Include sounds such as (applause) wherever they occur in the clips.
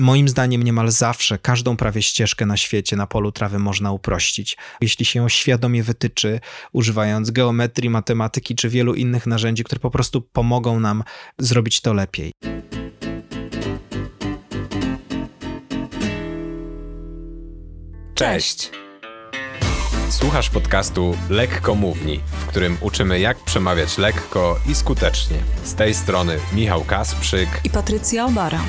Moim zdaniem niemal zawsze każdą prawie ścieżkę na świecie na polu trawy można uprościć, jeśli się ją świadomie wytyczy, używając geometrii, matematyki czy wielu innych narzędzi, które po prostu pomogą nam zrobić to lepiej. Cześć! Słuchasz podcastu Lekko Mówni, w którym uczymy jak przemawiać lekko i skutecznie. Z tej strony Michał Kasprzyk i Patrycja Obara.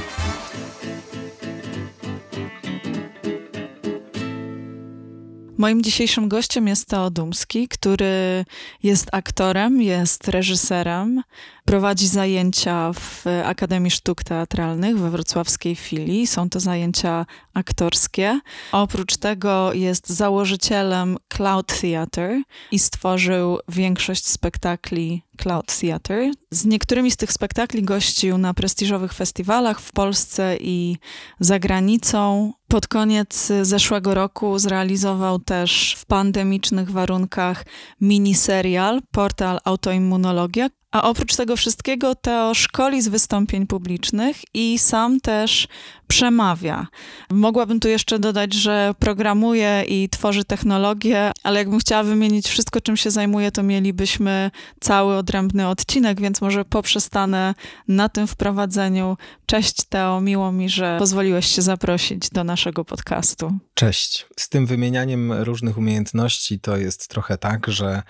Moim dzisiejszym gościem jest Teo Dumski, który jest aktorem, jest reżyserem, prowadzi zajęcia w Akademii Sztuk Teatralnych we wrocławskiej filii. Są to zajęcia aktorskie. Oprócz tego jest założycielem Cloud Theatre i stworzył większość spektakli Cloud Theatre. Z niektórymi z tych spektakli gościł na prestiżowych festiwalach w Polsce i za granicą. Pod koniec zeszłego roku zrealizował też w pandemicznych warunkach miniserial Portal Autoimmunologia, a oprócz tego wszystkiego Teo szkoli z wystąpień publicznych i sam też przemawia. Mogłabym tu jeszcze dodać, że programuje i tworzy technologię, ale jakbym chciała wymienić wszystko, czym się zajmuje, to mielibyśmy cały odrębny odcinek, więc może poprzestanę na tym wprowadzeniu. Cześć Teo, miło mi, że pozwoliłeś się zaprosić do naszego podcastu. Cześć. Z tym wymienianiem różnych umiejętności to jest trochę tak, że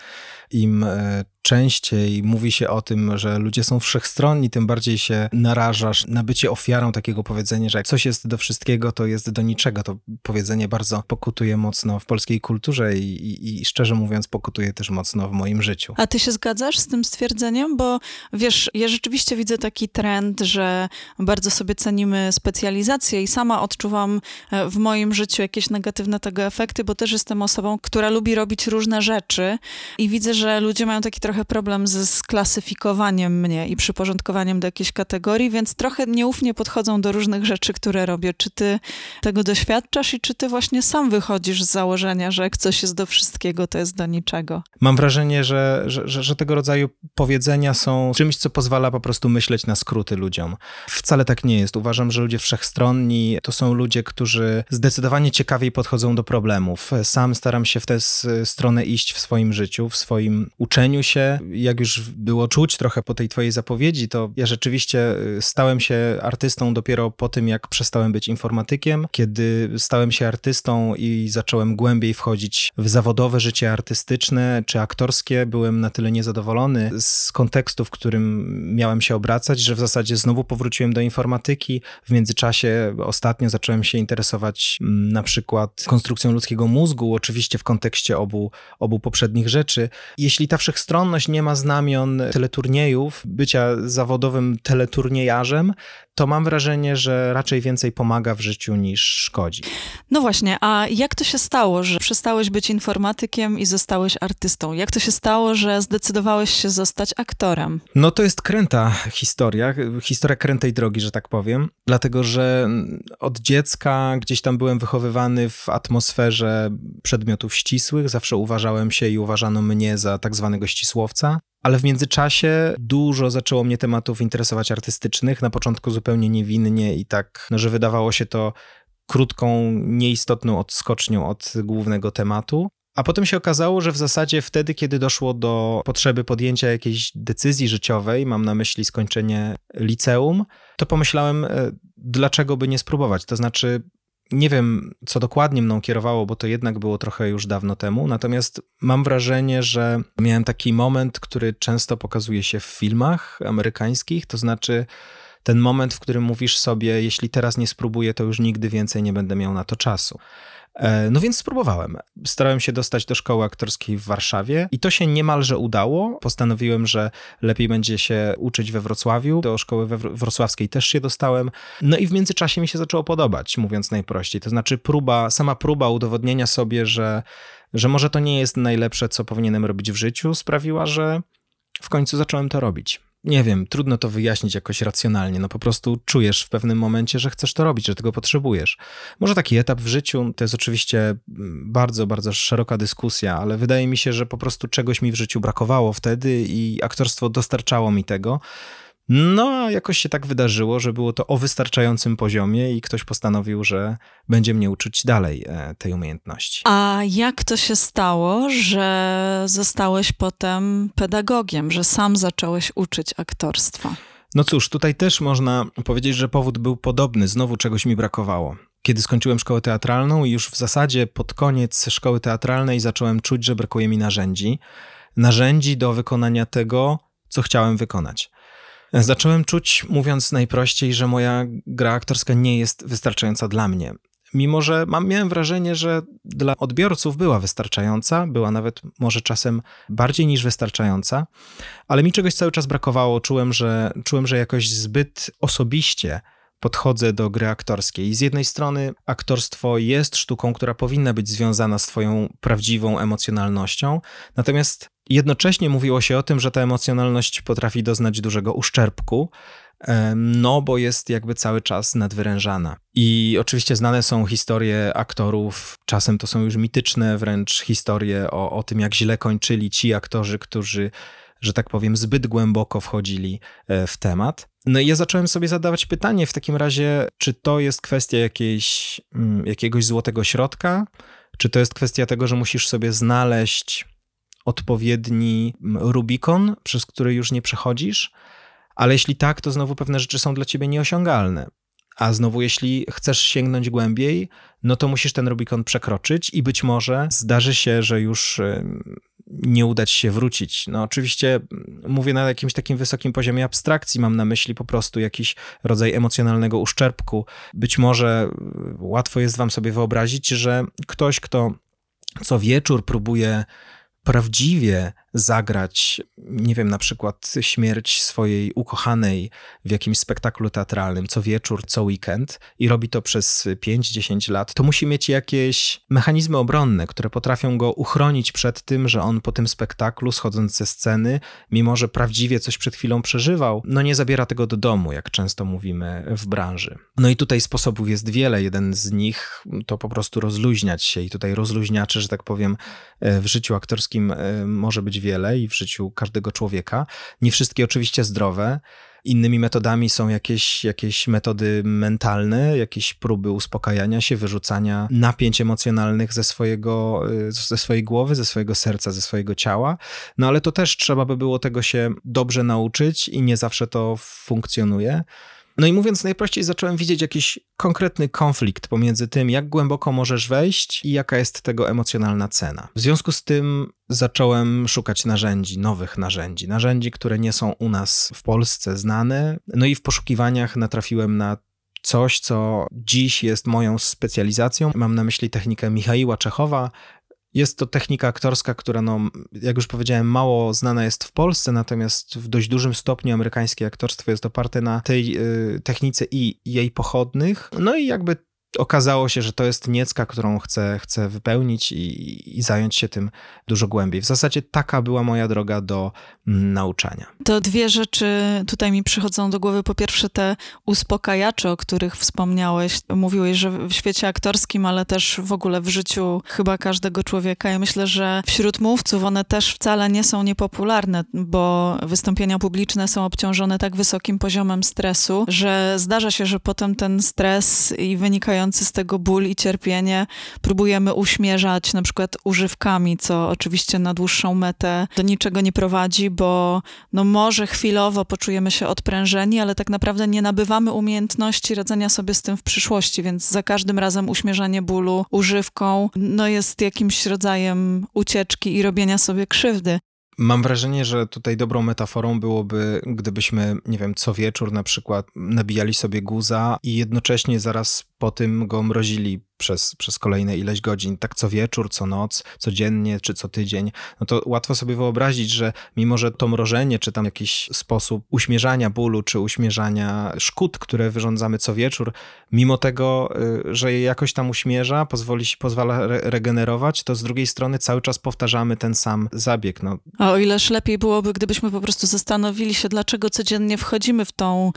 im e, częściej mówi się o tym, że ludzie są wszechstronni, tym bardziej się narażasz na bycie ofiarą takiego powiedzenia, że jak coś jest do wszystkiego, to jest do niczego. To powiedzenie bardzo pokutuje mocno w polskiej kulturze i, i, i szczerze mówiąc pokutuje też mocno w moim życiu. A ty się zgadzasz z tym stwierdzeniem? Bo wiesz, ja rzeczywiście widzę taki trend, że bardzo sobie cenimy specjalizację i sama odczuwam e, w moim życiu jakieś negatywne tego efekty, bo też jestem osobą, która lubi robić różne rzeczy i widzę, że ludzie mają taki trochę problem ze sklasyfikowaniem mnie i przyporządkowaniem do jakiejś kategorii, więc trochę nieufnie podchodzą do różnych rzeczy, które robię. Czy ty tego doświadczasz i czy ty właśnie sam wychodzisz z założenia, że jak coś jest do wszystkiego, to jest do niczego? Mam wrażenie, że, że, że, że tego rodzaju powiedzenia są czymś, co pozwala po prostu myśleć na skróty ludziom. Wcale tak nie jest. Uważam, że ludzie wszechstronni to są ludzie, którzy zdecydowanie ciekawiej podchodzą do problemów. Sam staram się w tę stronę iść w swoim życiu, w swoim uczeniu się. Jak już było czuć trochę po tej twojej zapowiedzi, to ja rzeczywiście y, stałem się artystą dopiero po tym, jak przestałem być informatykiem. Kiedy stałem się artystą i zacząłem głębiej wchodzić w zawodowe życie artystyczne czy aktorskie, byłem na tyle niezadowolony z kontekstu, w którym miałem się obracać, że w zasadzie znowu powróciłem do informatyki. W międzyczasie ostatnio zacząłem się interesować mm, na przykład konstrukcją ludzkiego mózgu, oczywiście w kontekście obu, obu poprzednich rzeczy. Jeśli ta wszechstronność nie ma znamion teleturniejów, bycia zawodowym teleturniejarzem, to mam wrażenie, że raczej więcej pomaga w życiu niż szkodzi. No właśnie, a jak to się stało, że przestałeś być informatykiem i zostałeś artystą? Jak to się stało, że zdecydowałeś się zostać aktorem? No to jest kręta historia, historia krętej drogi, że tak powiem, dlatego że od dziecka gdzieś tam byłem wychowywany w atmosferze przedmiotów ścisłych, zawsze uważałem się i uważano mnie za tak zwanego ścisłowca. Ale w międzyczasie dużo zaczęło mnie tematów interesować artystycznych, na początku zupełnie niewinnie i tak, no, że wydawało się to krótką, nieistotną odskocznią od głównego tematu. A potem się okazało, że w zasadzie wtedy, kiedy doszło do potrzeby podjęcia jakiejś decyzji życiowej, mam na myśli skończenie liceum, to pomyślałem, e, dlaczego by nie spróbować. To znaczy, nie wiem, co dokładnie mną kierowało, bo to jednak było trochę już dawno temu, natomiast mam wrażenie, że miałem taki moment, który często pokazuje się w filmach amerykańskich, to znaczy ten moment, w którym mówisz sobie, jeśli teraz nie spróbuję, to już nigdy więcej nie będę miał na to czasu. E, no więc spróbowałem. Starałem się dostać do szkoły aktorskiej w Warszawie i to się niemalże udało. Postanowiłem, że lepiej będzie się uczyć we Wrocławiu. Do szkoły we wrocławskiej też się dostałem. No i w międzyczasie mi się zaczęło podobać, mówiąc najprościej. To znaczy próba, sama próba udowodnienia sobie, że, że może to nie jest najlepsze, co powinienem robić w życiu, sprawiła, że w końcu zacząłem to robić nie wiem, trudno to wyjaśnić jakoś racjonalnie. No po prostu czujesz w pewnym momencie, że chcesz to robić, że tego potrzebujesz. Może taki etap w życiu to jest oczywiście mm, bardzo, bardzo szeroka dyskusja, ale wydaje mi się, że po prostu czegoś mi w życiu brakowało wtedy i aktorstwo dostarczało mi tego. No, a jakoś się tak wydarzyło, że było to o wystarczającym poziomie i ktoś postanowił, że będzie mnie uczyć dalej e, tej umiejętności. A jak to się stało, że zostałeś potem pedagogiem, że sam zacząłeś uczyć aktorstwa? No cóż, tutaj też można powiedzieć, że powód był podobny, znowu czegoś mi brakowało. Kiedy skończyłem szkołę teatralną i już w zasadzie pod koniec szkoły teatralnej zacząłem czuć, że brakuje mi narzędzi. Narzędzi do wykonania tego, co chciałem wykonać. Zacząłem czuć, mówiąc najprościej, że moja gra aktorska nie jest wystarczająca dla mnie. Mimo, że mam, miałem wrażenie, że dla odbiorców była wystarczająca, była nawet może czasem bardziej niż wystarczająca, ale mi czegoś cały czas brakowało. Czułem, że, czułem, że jakoś zbyt osobiście podchodzę do gry aktorskiej. Z jednej strony aktorstwo jest sztuką, która powinna być związana z twoją prawdziwą emocjonalnością, natomiast jednocześnie mówiło się o tym, że ta emocjonalność potrafi doznać dużego uszczerbku, no bo jest jakby cały czas nadwyrężana. I oczywiście znane są historie aktorów, czasem to są już mityczne wręcz historie o, o tym, jak źle kończyli ci aktorzy, którzy że tak powiem, zbyt głęboko wchodzili e, w temat. No i ja zacząłem sobie zadawać pytanie w takim razie, czy to jest kwestia jakiejś, mm, jakiegoś złotego środka, czy to jest kwestia tego, że musisz sobie znaleźć odpowiedni Rubikon, przez który już nie przechodzisz, ale jeśli tak, to znowu pewne rzeczy są dla ciebie nieosiągalne. A znowu, jeśli chcesz sięgnąć głębiej, no to musisz ten Rubikon przekroczyć i być może zdarzy się, że już nie udać się wrócić. No oczywiście mówię na jakimś takim wysokim poziomie abstrakcji, mam na myśli po prostu jakiś rodzaj emocjonalnego uszczerbku. Być może łatwo jest wam sobie wyobrazić, że ktoś, kto co wieczór próbuje prawdziwie zagrać, nie wiem, na przykład śmierć swojej ukochanej w jakimś spektaklu teatralnym co wieczór, co weekend i robi to przez 5-10 lat, to musi mieć jakieś mechanizmy obronne, które potrafią go uchronić przed tym, że on po tym spektaklu, schodząc ze sceny, mimo że prawdziwie coś przed chwilą przeżywał, no nie zabiera tego do domu, jak często mówimy w branży. No i tutaj sposobów jest wiele. Jeden z nich to po prostu rozluźniać się i tutaj rozluźniaczy, że tak powiem, w życiu aktorskim e, może być wiele i w życiu każdego człowieka. Nie wszystkie oczywiście zdrowe. Innymi metodami są jakieś, jakieś metody mentalne, jakieś próby uspokajania się, wyrzucania napięć emocjonalnych ze, swojego, y, ze swojej głowy, ze swojego serca, ze swojego ciała. No ale to też trzeba by było tego się dobrze nauczyć i nie zawsze to funkcjonuje. No i mówiąc najprościej, zacząłem widzieć jakiś konkretny konflikt pomiędzy tym, jak głęboko możesz wejść i jaka jest tego emocjonalna cena. W związku z tym zacząłem szukać narzędzi, nowych narzędzi, narzędzi, które nie są u nas w Polsce znane. No i w poszukiwaniach natrafiłem na coś, co dziś jest moją specjalizacją. Mam na myśli technikę Michaiła Czechowa, jest to technika aktorska, która, no, jak już powiedziałem, mało znana jest w Polsce, natomiast w dość dużym stopniu amerykańskie aktorstwo jest oparte na tej y, technice i jej pochodnych. No i jakby okazało się, że to jest niecka, którą chcę, chcę wypełnić i, i, zająć się tym dużo głębiej. W zasadzie taka była moja droga do mm, nauczania. To dwie rzeczy tutaj mi przychodzą do głowy. Po pierwsze te uspokajacze, o których wspomniałeś. Mówiłeś, że w świecie aktorskim, ale też w ogóle w życiu chyba każdego człowieka. Ja myślę, że wśród mówców one też wcale nie są niepopularne, bo wystąpienia publiczne są obciążone tak wysokim poziomem stresu, że zdarza się, że potem ten stres i wynikający wynikający z tego ból i cierpienie próbujemy uśmierzać na przykład używkami, co oczywiście na dłuższą metę do niczego nie prowadzi, bo no może chwilowo poczujemy się odprężeni, ale tak naprawdę nie nabywamy umiejętności radzenia sobie z tym w przyszłości, więc za każdym razem uśmierzanie bólu używką no jest jakimś rodzajem ucieczki i robienia sobie krzywdy. Mam wrażenie, że tutaj dobrą metaforą byłoby, gdybyśmy, nie wiem, co wieczór na przykład nabijali sobie guza i jednocześnie zaraz po tym go mrozili przez, przez kolejne ileś godzin, tak co wieczór, co noc, codziennie czy co tydzień, no to łatwo sobie wyobrazić, że mimo, że to mrożenie, czy tam jakiś sposób uśmierzania bólu, czy uśmierzania szkód, które wyrządzamy co wieczór, mimo tego, y, że je jakoś tam uśmierza, pozwoli, pozwala re regenerować, to z drugiej strony cały czas powtarzamy ten sam zabieg. No. A o ileż lepiej byłoby, gdybyśmy po prostu zastanowili się, dlaczego codziennie wchodzimy w tą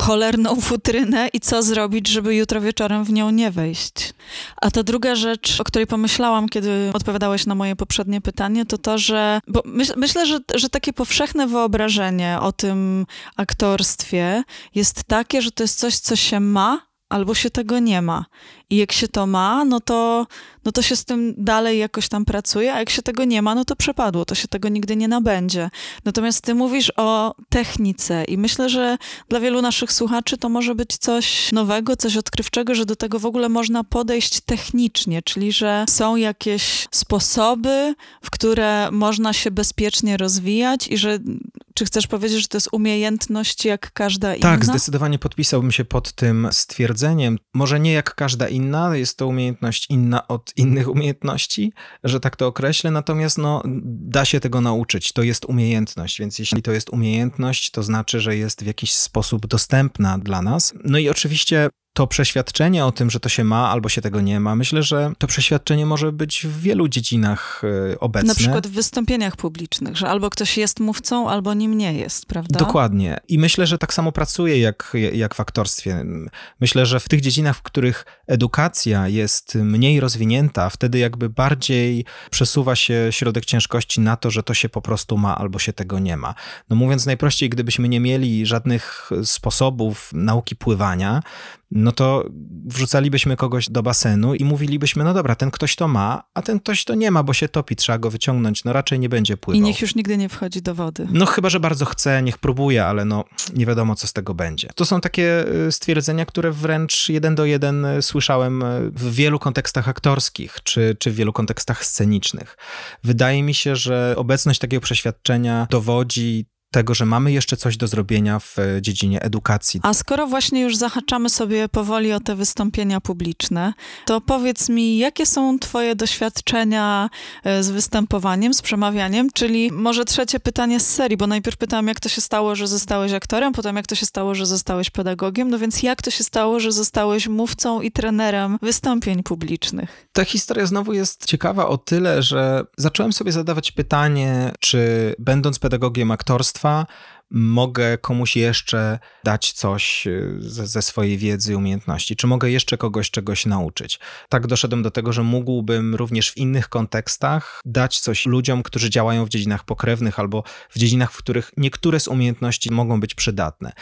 cholerną futrynę i co zrobić, żeby jutro wieczorem w nią nie wejść. A ta druga rzecz, o której pomyślałam, kiedy odpowiadałeś na moje poprzednie pytanie, to to, że myśl, myślę, że, że takie powszechne wyobrażenie o tym aktorstwie jest takie, że to jest coś, co się ma, albo się tego nie ma. I jak się to ma, no to, no to się z tym dalej jakoś tam pracuje, a jak się tego nie ma, no to przepadło, to się tego nigdy nie nabędzie. Natomiast ty mówisz o technice i myślę, że dla wielu naszych słuchaczy to może być coś nowego, coś odkrywczego, że do tego w ogóle można podejść technicznie, czyli że są jakieś sposoby, w które można się bezpiecznie rozwijać i że czy chcesz powiedzieć, że to jest umiejętność jak każda inna? Tak, zdecydowanie podpisałbym się pod tym stwierdzeniem. Może nie jak każda inna, jest to umiejętność inna od innych umiejętności, że tak to określę, natomiast no, da się tego nauczyć. To jest umiejętność, więc jeśli to jest umiejętność, to znaczy, że jest w jakiś sposób dostępna dla nas. No i oczywiście to przeświadczenie o tym, że to się ma albo się tego nie ma, myślę, że to przeświadczenie może być w wielu dziedzinach e, obecne. Na przykład w wystąpieniach publicznych, że albo ktoś jest mówcą, albo nim nie jest, prawda? Dokładnie. I myślę, że tak samo pracuje jak, jak w aktorstwie. Myślę, że w tych dziedzinach, w których edukacja jest mniej rozwinięta, wtedy jakby bardziej przesuwa się środek ciężkości na to, że to się po prostu ma albo się tego nie ma. No mówiąc najprościej, gdybyśmy nie mieli żadnych sposobów nauki pływania, no to wrzucalibyśmy kogoś do basenu i mówilibyśmy, no dobra, ten ktoś to ma, a ten ktoś to nie ma, bo się topi, trzeba go wyciągnąć, no raczej nie będzie pływał. I niech już nigdy nie wchodzi do wody. No chyba, że bardzo chce, niech próbuje, ale no nie wiadomo, co z tego będzie. To są takie y, stwierdzenia, które wręcz jeden do jeden y, słyszałem y, w wielu kontekstach aktorskich, czy, czy w wielu kontekstach scenicznych. Wydaje mi się, że obecność takiego przeświadczenia dowodzi tego, że mamy jeszcze coś do zrobienia w e, dziedzinie edukacji. A skoro właśnie już zahaczamy sobie powoli o te wystąpienia publiczne, to powiedz mi, jakie są Twoje doświadczenia e, z występowaniem, z przemawianiem? Czyli może trzecie pytanie z serii, bo najpierw pytałam, jak to się stało, że zostałeś aktorem, potem jak to się stało, że zostałeś pedagogiem, no więc jak to się stało, że zostałeś mówcą i trenerem wystąpień publicznych? Ta historia znowu jest ciekawa o tyle, że zacząłem sobie zadawać pytanie, czy będąc pedagogiem aktorstwa, mogę komuś jeszcze dać coś y, ze, ze, swojej wiedzy i umiejętności? Czy mogę jeszcze kogoś czegoś nauczyć? Tak doszedłem do tego, że mógłbym również w innych kontekstach dać coś ludziom, którzy działają w dziedzinach pokrewnych albo w dziedzinach, w których niektóre z umiejętności mogą być przydatne.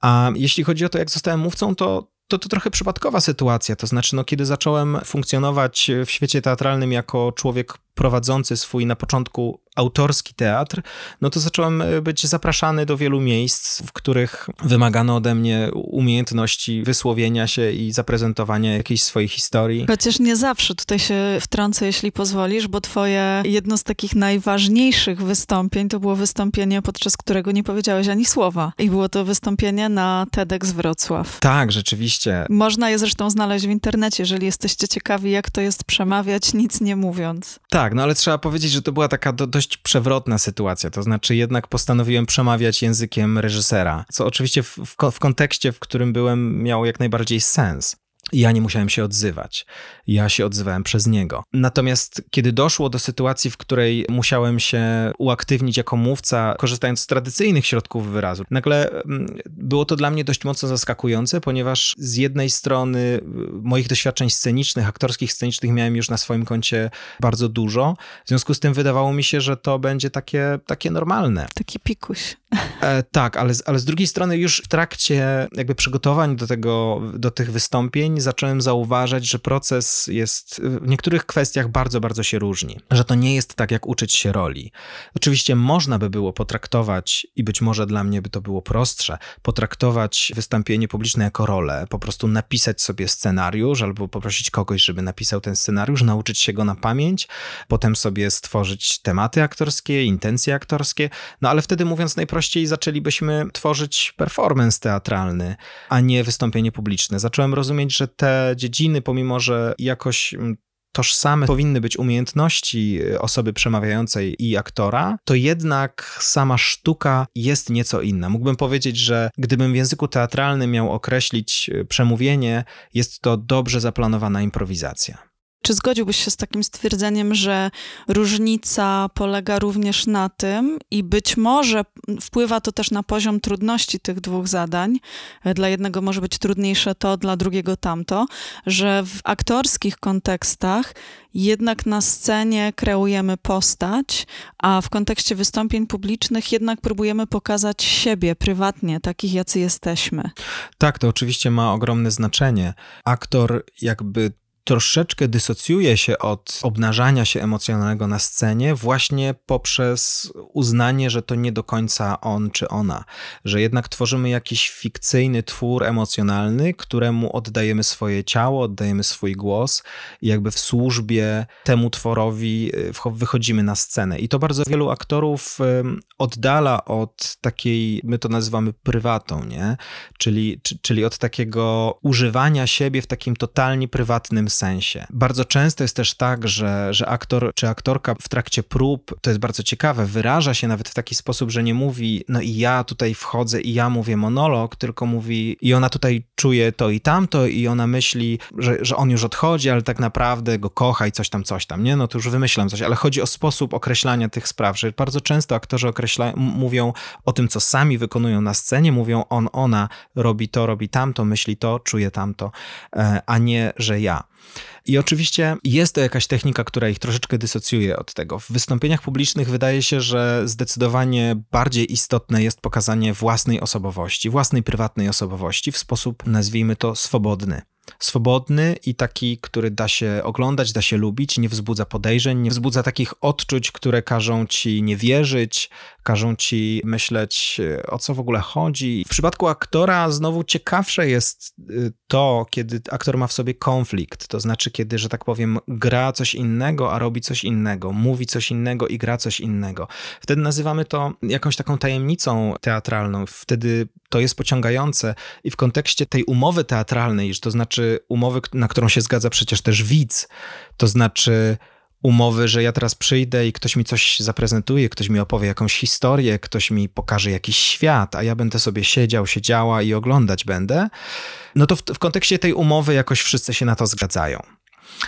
A jeśli chodzi o to, jak zostałem mówcą, to to, to trochę przypadkowa sytuacja. To znaczy, no, kiedy zacząłem funkcjonować w świecie teatralnym jako człowiek prowadzący swój na początku autorski teatr, no to zacząłem e, być zapraszany do wielu miejsc, w których wymagano ode mnie umiejętności wysłowienia się i zaprezentowania jakiejś swojej historii. Chociaż nie zawsze tutaj się wtrącę, jeśli pozwolisz, bo twoje jedno z takich najważniejszych wystąpień to było wystąpienie, podczas którego nie powiedziałeś ani słowa. I było to wystąpienie na TEDx Wrocław. Tak, rzeczywiście. Można je zresztą znaleźć w internecie, jeżeli jesteście ciekawi, jak to jest przemawiać, nic nie mówiąc. Tak, no ale trzeba powiedzieć, że to była taka do, dość przewrotna sytuacja. To znaczy, jednak postanowiłem przemawiać językiem reżysera, co oczywiście w, w, w kontekście, w którym byłem, miało jak najbardziej sens. Ja nie musiałem się odzywać. Ja się odzywałem przez niego. Natomiast kiedy doszło do sytuacji, w której musiałem się uaktywnić jako mówca, korzystając z tradycyjnych środków wyrazu, nagle mm, było to dla mnie dość mocno zaskakujące, ponieważ z jednej strony y, moich doświadczeń scenicznych, aktorskich, scenicznych miałem już na swoim koncie bardzo dużo. W związku z tym wydawało mi się, że to będzie takie, takie normalne. Taki pikuś. E, tak, ale, ale z drugiej strony już w trakcie jakby przygotowań do, tego, do tych wystąpień zacząłem zauważać, że proces jest w niektórych kwestiach bardzo, bardzo się różni. Że to nie jest tak, jak uczyć się roli. Oczywiście można by było potraktować, i być może dla mnie by to było prostsze, potraktować wystąpienie publiczne jako rolę, po prostu napisać sobie scenariusz albo poprosić kogoś, żeby napisał ten scenariusz, nauczyć się go na pamięć, potem sobie stworzyć tematy aktorskie, intencje aktorskie, no ale wtedy mówiąc najprościej zaczęlibyśmy tworzyć performance teatralny, a nie wystąpienie publiczne. Zacząłem rozumieć, że te dziedziny, pomimo że jakoś mm, tożsame powinny być umiejętności y, osoby przemawiającej i aktora, to jednak sama sztuka jest nieco inna. Mógłbym powiedzieć, że gdybym w języku teatralnym miał określić y, przemówienie, jest to dobrze zaplanowana improwizacja. Czy zgodziłbyś się z takim stwierdzeniem, że różnica polega również na tym i być może wpływa to też na poziom trudności tych dwóch zadań? Dla jednego może być trudniejsze to, dla drugiego tamto, że w aktorskich kontekstach jednak na scenie kreujemy postać, a w kontekście wystąpień publicznych jednak próbujemy pokazać siebie prywatnie, takich jacy jesteśmy. Tak, to oczywiście ma ogromne znaczenie. Aktor jakby troszeczkę dysocjuje się od obnażania się emocjonalnego na scenie właśnie poprzez uznanie, że to nie do końca on czy ona, że jednak tworzymy jakiś fikcyjny twór emocjonalny, któremu oddajemy swoje ciało, oddajemy swój głos i jakby w służbie temu tworowi y, wychodzimy na scenę. I to bardzo wielu aktorów oddala od takiej, my to nazywamy prywatą, nie? Czyli, czyli od takiego używania siebie w takim totalnie prywatnym sensie. Bardzo często jest też tak, że, że aktor czy aktorka w trakcie prób, to jest bardzo ciekawe, wyraża się nawet w taki sposób, że nie mówi, no i ja tutaj wchodzę i ja mówię monolog, tylko mówi i ona tutaj czuje to i tamto i ona myśli, że, że on już odchodzi, ale tak naprawdę go kocha i coś tam, coś tam, nie? No to już wymyślam coś, ale chodzi o sposób określania tych spraw, że bardzo często aktorzy określa, mówią o tym, co sami wykonują na scenie, mówią on, ona robi to, robi tamto, myśli to, czuje tamto, e, a nie, że ja. I oczywiście jest to jakaś technika, która ich troszeczkę dysocjuje od tego. W wystąpieniach publicznych wydaje się, że zdecydowanie bardziej istotne jest pokazanie własnej osobowości, własnej prywatnej osobowości w sposób, nazwijmy to, swobodny swobodny i taki, który da się oglądać, da się lubić, nie wzbudza podejrzeń, nie wzbudza takich odczuć, które każą ci nie wierzyć, każą ci myśleć, e, o co w ogóle chodzi. W przypadku aktora znowu ciekawsze jest e, to, kiedy aktor ma w sobie konflikt, to znaczy, kiedy, że tak powiem, gra coś innego, a robi coś innego, mówi coś innego i gra coś innego. Wtedy nazywamy to jakąś taką tajemnicą teatralną. Wtedy to jest pociągające i w kontekście tej umowy teatralnej, to znaczy umowy, na którą się zgadza przecież też widz, to znaczy umowy, że ja teraz przyjdę i ktoś mi coś zaprezentuje, ktoś mi opowie jakąś historię, ktoś mi pokaże jakiś świat, a ja będę sobie siedział, siedziała i oglądać będę, no to w, w kontekście tej umowy jakoś wszyscy się na to zgadzają.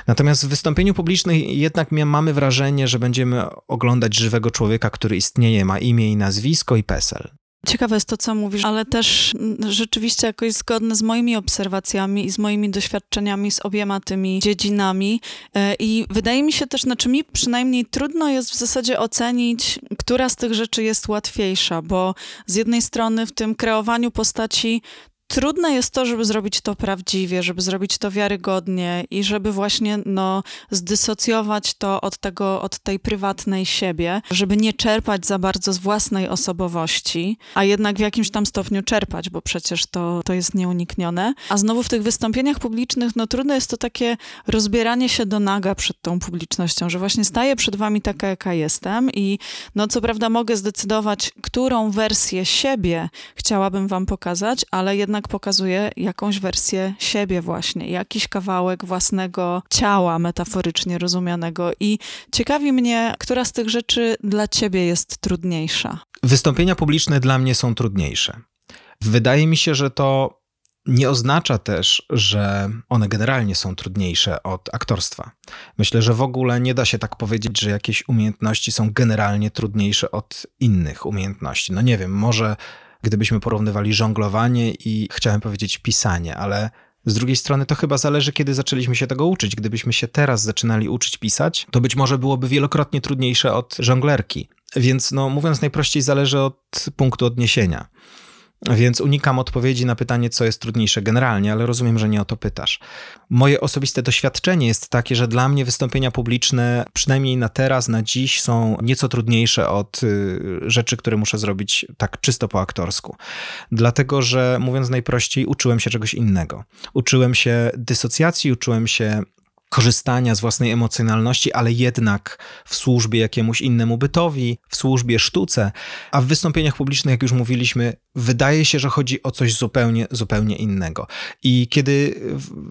Natomiast w wystąpieniu publicznym jednak mamy wrażenie, że będziemy oglądać żywego człowieka, który istnieje, ma imię i nazwisko i PESEL. Ciekawe jest to, co mówisz, ale też mm, rzeczywiście jakoś zgodne z moimi obserwacjami i z moimi doświadczeniami z obiema tymi dziedzinami. E, I wydaje mi się też, znaczy mi przynajmniej trudno jest w zasadzie ocenić, która z tych rzeczy jest łatwiejsza, bo z jednej strony w tym kreowaniu postaci trudne jest to, żeby zrobić to prawdziwie, żeby zrobić to wiarygodnie i żeby właśnie no, zdysocjować to od, tego, od tej prywatnej siebie, żeby nie czerpać za bardzo z własnej osobowości, a jednak w jakimś tam stopniu czerpać, bo przecież to, to jest nieuniknione. A znowu w tych wystąpieniach publicznych, no trudne jest to takie rozbieranie się do naga przed tą publicznością, że właśnie staję przed wami taka, jaka jestem i no co prawda mogę zdecydować, którą wersję siebie chciałabym wam pokazać, ale jednak pokazuje jakąś wersję siebie właśnie, jakiś kawałek własnego ciała metaforycznie rozumianego i ciekawi mnie, która z tych rzeczy dla ciebie jest trudniejsza. Wystąpienia publiczne dla mnie są trudniejsze. Wydaje mi się, że to nie oznacza też, że one generalnie są trudniejsze od aktorstwa. Myślę, że w ogóle nie da się tak powiedzieć, że jakieś umiejętności są generalnie trudniejsze od innych umiejętności. No nie wiem, może gdybyśmy porównywali żonglowanie i chciałem powiedzieć pisanie, ale z drugiej strony to chyba zależy, kiedy zaczęliśmy się tego uczyć. Gdybyśmy się teraz zaczynali uczyć pisać, to być może byłoby wielokrotnie trudniejsze od żonglerki. Więc no, mówiąc najprościej, zależy od punktu odniesienia. Więc unikam odpowiedzi na pytanie, co jest trudniejsze generalnie, ale rozumiem, że nie o to pytasz. Moje osobiste doświadczenie jest takie, że dla mnie wystąpienia publiczne, przynajmniej na teraz, na dziś, są nieco trudniejsze od y, rzeczy, które muszę zrobić tak czysto po aktorsku. Dlatego, że mówiąc najprościej, uczyłem się czegoś innego. Uczyłem się dysocjacji, uczyłem się korzystania z własnej emocjonalności, ale jednak w służbie jakiemuś innemu bytowi, w służbie sztuce, a w wystąpieniach publicznych, jak już mówiliśmy, wydaje się, że chodzi o coś zupełnie, zupełnie innego. I kiedy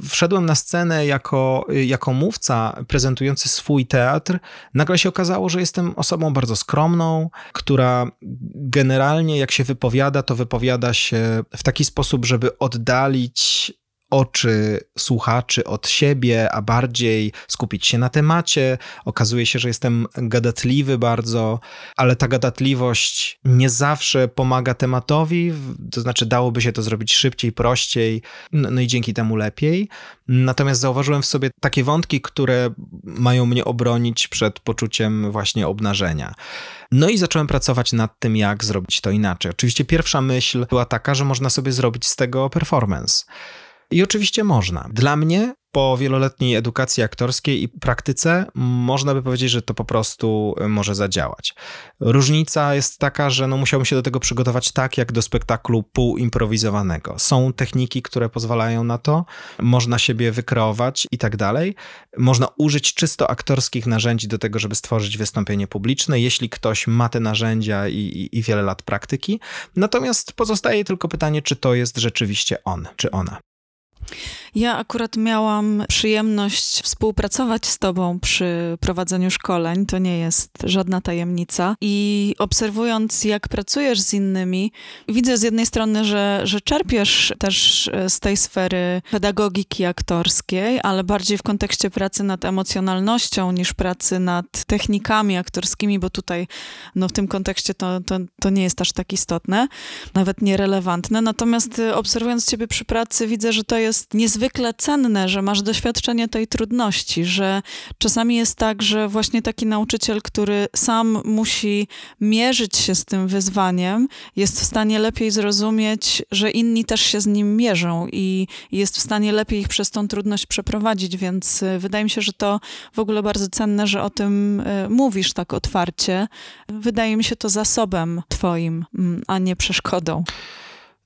wszedłem na scenę jako, jako mówca prezentujący swój teatr, nagle się okazało, że jestem osobą bardzo skromną, która generalnie jak się wypowiada, to wypowiada się w taki sposób, żeby oddalić oczy słuchaczy od siebie, a bardziej skupić się na temacie. Okazuje się, że jestem gadatliwy bardzo, ale ta gadatliwość nie zawsze pomaga tematowi, to znaczy dałoby się to zrobić szybciej, prościej, no, i dzięki temu lepiej. Natomiast zauważyłem w sobie takie wątki, które mają mnie obronić przed poczuciem właśnie obnażenia. No i zacząłem pracować nad tym, jak zrobić to inaczej. Oczywiście pierwsza myśl była taka, że można sobie zrobić z tego performance. I oczywiście można. Dla mnie po wieloletniej edukacji aktorskiej i praktyce można by powiedzieć, że to po prostu e, może zadziałać. Różnica jest taka, że no musiałbym się do tego przygotować tak, jak do spektaklu półimprowizowanego. Są techniki, które pozwalają na to, można siebie wykreować i tak dalej. Można użyć czysto aktorskich narzędzi do tego, żeby stworzyć wystąpienie publiczne, jeśli ktoś ma te narzędzia i, i, i wiele lat praktyki. Natomiast pozostaje tylko pytanie, czy to jest rzeczywiście on, czy ona. Ja akurat miałam przyjemność współpracować z Tobą przy prowadzeniu szkoleń. To nie jest żadna tajemnica. I obserwując, jak pracujesz z innymi, widzę z jednej strony, że, że czerpiesz też e, z tej sfery pedagogiki aktorskiej, ale bardziej w kontekście pracy nad emocjonalnością niż pracy nad technikami aktorskimi, bo tutaj no, w tym kontekście to, to, to nie jest aż tak istotne, nawet nierelewantne. Natomiast e, obserwując Ciebie przy pracy, widzę, że to jest niezwykle niezwykle cenne, że masz doświadczenie tej trudności, że czasami jest tak, że właśnie taki nauczyciel, który sam musi mierzyć się z tym wyzwaniem, jest w stanie lepiej zrozumieć, że inni też się z nim mierzą i jest w stanie lepiej ich przez tą trudność przeprowadzić, więc y, wydaje mi się, że to w ogóle bardzo cenne, że o tym y, mówisz tak otwarcie. Wydaje mi się to zasobem twoim, mm, a nie przeszkodą.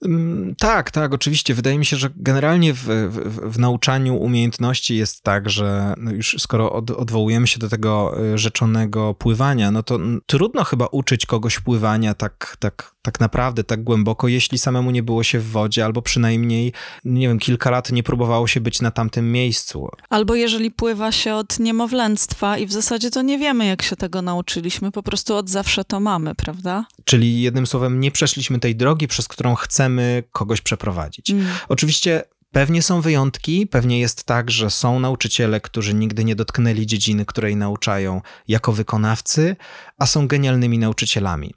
Mm, tak, tak, oczywiście. Wydaje mi się, że generalnie w, w, w nauczaniu umiejętności jest tak, że no już skoro od, odwołujemy się do tego y, rzeczonego pływania, no to trudno chyba uczyć kogoś pływania tak, tak, tak naprawdę, tak głęboko, jeśli samemu nie było się w wodzie, albo przynajmniej, nie wiem, kilka lat nie próbowało się być na tamtym miejscu. Albo jeżeli pływa się od niemowlęctwa i w zasadzie to nie wiemy, jak się tego nauczyliśmy, po prostu od zawsze to mamy, prawda? Czyli jednym słowem, nie przeszliśmy tej drogi, przez którą chcemy chcemy kogoś przeprowadzić. Mm. Oczywiście Pewnie są wyjątki, pewnie jest tak, że są nauczyciele, którzy nigdy nie dotknęli dziedziny, której nauczają jako wykonawcy, a są genialnymi nauczycielami.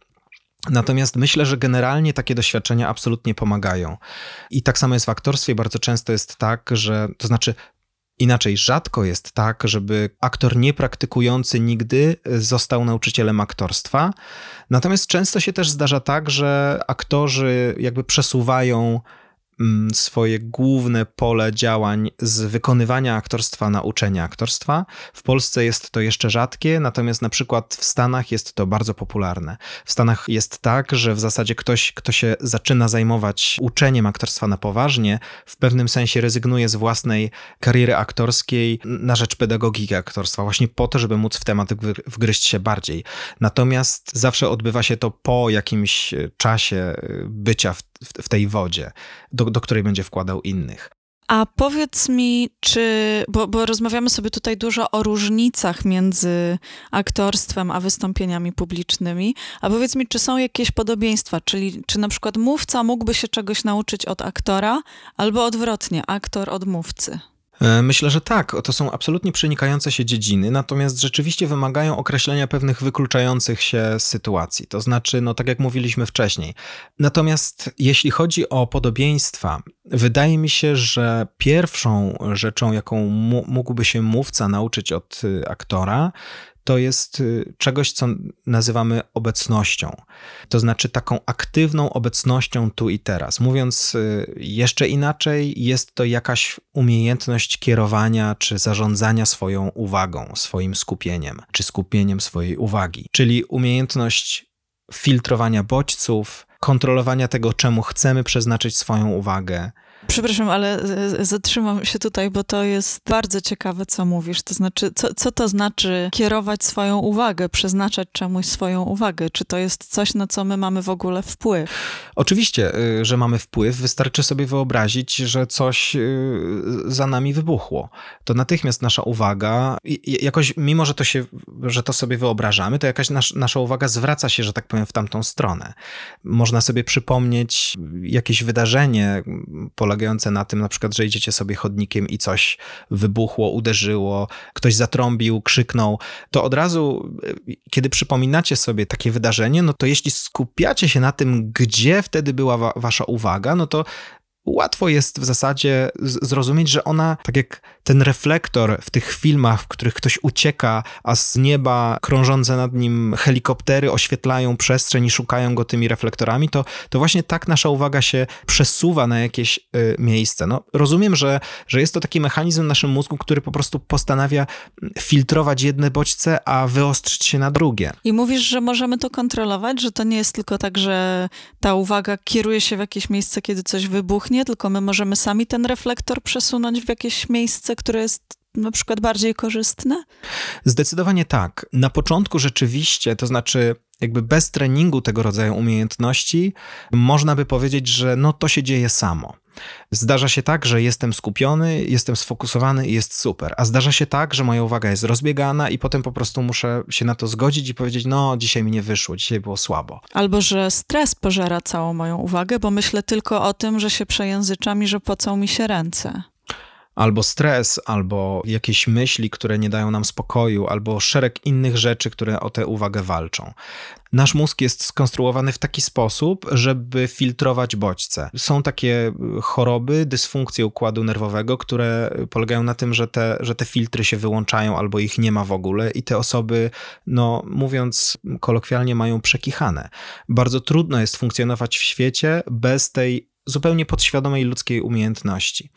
Natomiast myślę, że generalnie takie doświadczenia absolutnie pomagają. I tak samo jest w aktorstwie. Bardzo często jest tak, że to znaczy Inaczej, rzadko jest tak, żeby aktor niepraktykujący nigdy został nauczycielem aktorstwa. Natomiast często się też zdarza tak, że aktorzy jakby przesuwają swoje główne pole działań z wykonywania aktorstwa na uczenie aktorstwa. W Polsce jest to jeszcze rzadkie, natomiast na przykład w Stanach jest to bardzo popularne. W Stanach jest tak, że w zasadzie ktoś, kto się zaczyna zajmować uczeniem aktorstwa na poważnie, w pewnym sensie rezygnuje z własnej kariery aktorskiej na rzecz pedagogiki aktorstwa, właśnie po to, żeby móc w temat wgryźć się bardziej. Natomiast zawsze odbywa się to po jakimś czasie bycia w w, w tej wodzie, do, do której będzie wkładał innych. A powiedz mi, czy, bo, bo, rozmawiamy sobie tutaj dużo o różnicach między aktorstwem a wystąpieniami publicznymi, a powiedz mi, czy są jakieś podobieństwa, czyli czy na przykład mówca mógłby się czegoś nauczyć od aktora, albo odwrotnie, aktor od mówcy? E, myślę, że tak. To są absolutnie przenikające się dziedziny, natomiast rzeczywiście wymagają określenia pewnych wykluczających się sytuacji. To znaczy, no tak jak mówiliśmy wcześniej. Natomiast jeśli chodzi o podobieństwa, wydaje mi się, że pierwszą rzeczą, jaką mógłby się mówca nauczyć od y, aktora, to jest y, czegoś, co nazywamy obecnością. To znaczy taką aktywną obecnością tu i teraz. Mówiąc y, jeszcze inaczej, jest to jakaś umiejętność kierowania czy zarządzania swoją uwagą, swoim skupieniem, czy skupieniem swojej uwagi. Czyli umiejętność filtrowania bodźców, kontrolowania tego, czemu chcemy przeznaczyć swoją uwagę, Przepraszam, ale zatrzymam się tutaj, bo to jest bardzo ciekawe, co mówisz. To znaczy, co, co to znaczy kierować swoją uwagę, przeznaczać czemuś swoją uwagę? Czy to jest coś, na co my mamy w ogóle wpływ? Oczywiście, y, że mamy wpływ. Wystarczy sobie wyobrazić, że coś y, za nami wybuchło. To natychmiast nasza uwaga, jakoś, mimo że to, się, że to sobie wyobrażamy, to jakaś nas, nasza uwaga zwraca się, że tak powiem, w tamtą stronę. Można sobie przypomnieć jakieś wydarzenie polegające polegające na tym, na przykład, że idziecie sobie chodnikiem i coś wybuchło, uderzyło, ktoś zatrąbił, krzyknął, to od razu, y, kiedy przypominacie sobie takie wydarzenie, no to jeśli skupiacie się na tym, gdzie wtedy była wa wasza uwaga, no to łatwo jest w zasadzie zrozumieć, że ona, tak jak ten reflektor w tych filmach, w których ktoś ucieka, a z nieba krążące nad nim helikoptery oświetlają przestrzeń i szukają go tymi reflektorami, to, to właśnie tak nasza uwaga się przesuwa na jakieś y, miejsce. No, rozumiem, że, że jest to taki mechanizm w naszym mózgu, który po prostu postanawia filtrować jedne bodźce, a wyostrzyć się na drugie. I mówisz, że możemy to kontrolować, że to nie jest tylko tak, że ta uwaga kieruje się w jakieś miejsce, kiedy coś wybuchnie, tylko my możemy sami ten reflektor przesunąć w jakieś miejsce, które jest na przykład bardziej korzystne? Zdecydowanie tak. Na początku rzeczywiście, to znaczy jakby bez treningu tego rodzaju umiejętności, można by powiedzieć, że no to się dzieje samo. Zdarza się tak, że jestem skupiony, jestem sfokusowany i jest super, a zdarza się tak, że moja uwaga jest rozbiegana i potem po prostu muszę się na to zgodzić i powiedzieć, no dzisiaj mi nie wyszło, dzisiaj było słabo. Albo, że stres pożera całą moją uwagę, bo myślę tylko o tym, że się przejęzyczam i że pocą mi się ręce albo stres, albo jakieś myśli, które nie dają nam spokoju, albo szereg innych rzeczy, które o tę uwagę walczą. Nasz mózg jest skonstruowany w taki sposób, żeby filtrować bodźce. Są takie choroby, dysfunkcje układu nerwowego, które polegają na tym, że te, że te filtry się wyłączają albo ich nie ma w ogóle i te osoby, no mówiąc kolokwialnie, mają przekichane. Bardzo trudno jest funkcjonować w świecie bez tej zupełnie podświadomej ludzkiej umiejętności.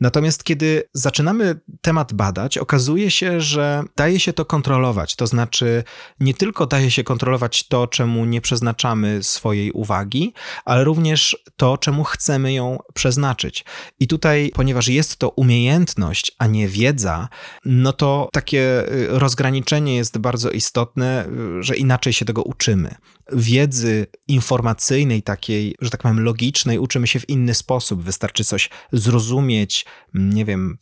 Natomiast kiedy zaczynamy temat badać, okazuje się, że daje się to kontrolować. To znaczy, nie tylko daje się kontrolować to, czemu nie przeznaczamy swojej uwagi, ale również to, czemu chcemy ją przeznaczyć. I tutaj, ponieważ jest to umiejętność, a nie wiedza, no to takie y, rozgraniczenie jest bardzo istotne, y, że inaczej się tego uczymy wiedzy informacyjnej, takiej, że tak powiem, logicznej, uczymy się w inny sposób. Wystarczy coś zrozumieć, nie wiem,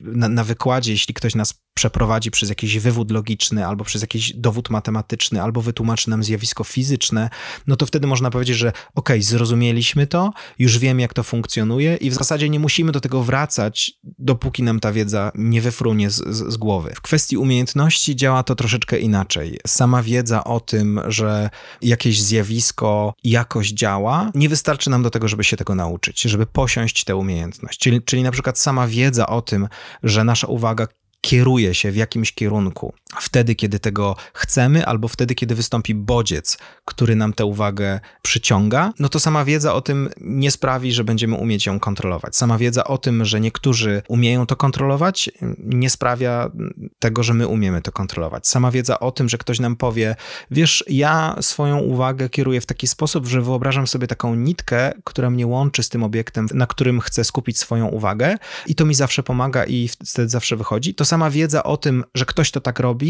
na, na, wykładzie, jeśli ktoś nas przeprowadzi przez jakiś wywód logiczny, albo przez jakiś dowód matematyczny, albo wytłumaczy nam zjawisko fizyczne, no to wtedy można powiedzieć, że ok, zrozumieliśmy to, już wiemy, jak to funkcjonuje i w zasadzie nie musimy do tego wracać, dopóki nam ta wiedza nie wyfrunie z, z, z głowy. W kwestii umiejętności działa to troszeczkę inaczej. Sama wiedza o tym, że jakieś zjawisko jakoś działa, nie wystarczy nam do tego, żeby się tego nauczyć, żeby posiąść tę umiejętność. Czyli, czyli na przykład sama wiedza o tym, że nasza uwaga kieruje się w jakimś kierunku, wtedy, kiedy tego chcemy, albo wtedy, kiedy wystąpi bodziec, który nam tę uwagę przyciąga, no to sama wiedza o tym nie sprawi, że będziemy umieć ją kontrolować. Sama wiedza o tym, że niektórzy umieją to kontrolować, nie sprawia tego, że my umiemy to kontrolować. Sama wiedza o tym, że ktoś nam powie, wiesz, ja swoją uwagę kieruję w taki sposób, że wyobrażam sobie taką nitkę, która mnie łączy z tym obiektem, na którym chcę skupić swoją uwagę i to mi zawsze pomaga i wtedy zawsze wychodzi. To sama wiedza o tym, że ktoś to tak robi,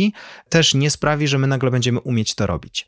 też nie sprawi, że my nagle będziemy umieć to robić.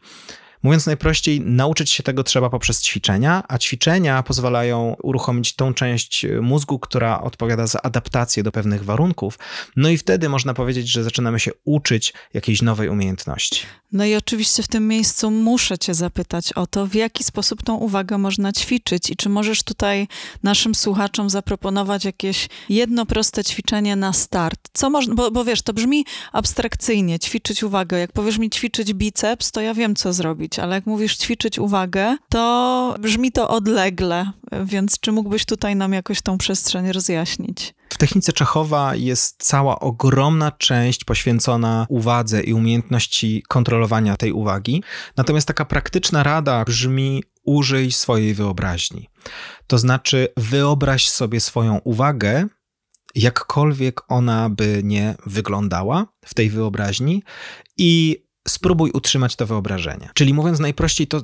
Mówiąc najprościej, nauczyć się tego trzeba poprzez ćwiczenia, a ćwiczenia pozwalają uruchomić tą część mózgu, która odpowiada za adaptację do pewnych warunków. No i wtedy można powiedzieć, że zaczynamy się uczyć jakiejś nowej umiejętności. No i oczywiście w tym miejscu muszę Cię zapytać o to, w jaki sposób tą uwagę można ćwiczyć i czy możesz tutaj naszym słuchaczom zaproponować jakieś jedno proste ćwiczenie na start. Co można, bo, bo wiesz, to brzmi abstrakcyjnie, ćwiczyć uwagę. Jak powiesz mi ćwiczyć biceps, to ja wiem, co zrobić, ale jak mówisz ćwiczyć uwagę, to brzmi to odlegle, więc czy mógłbyś tutaj nam jakoś tą przestrzeń rozjaśnić? W technice Czechowa jest cała ogromna część poświęcona uwadze i umiejętności kontrolowania tej uwagi. Natomiast taka praktyczna rada brzmi: użyj swojej wyobraźni. To znaczy, wyobraź sobie swoją uwagę, jakkolwiek ona by nie wyglądała w tej wyobraźni, i spróbuj utrzymać to wyobrażenie. Czyli mówiąc najprościej, to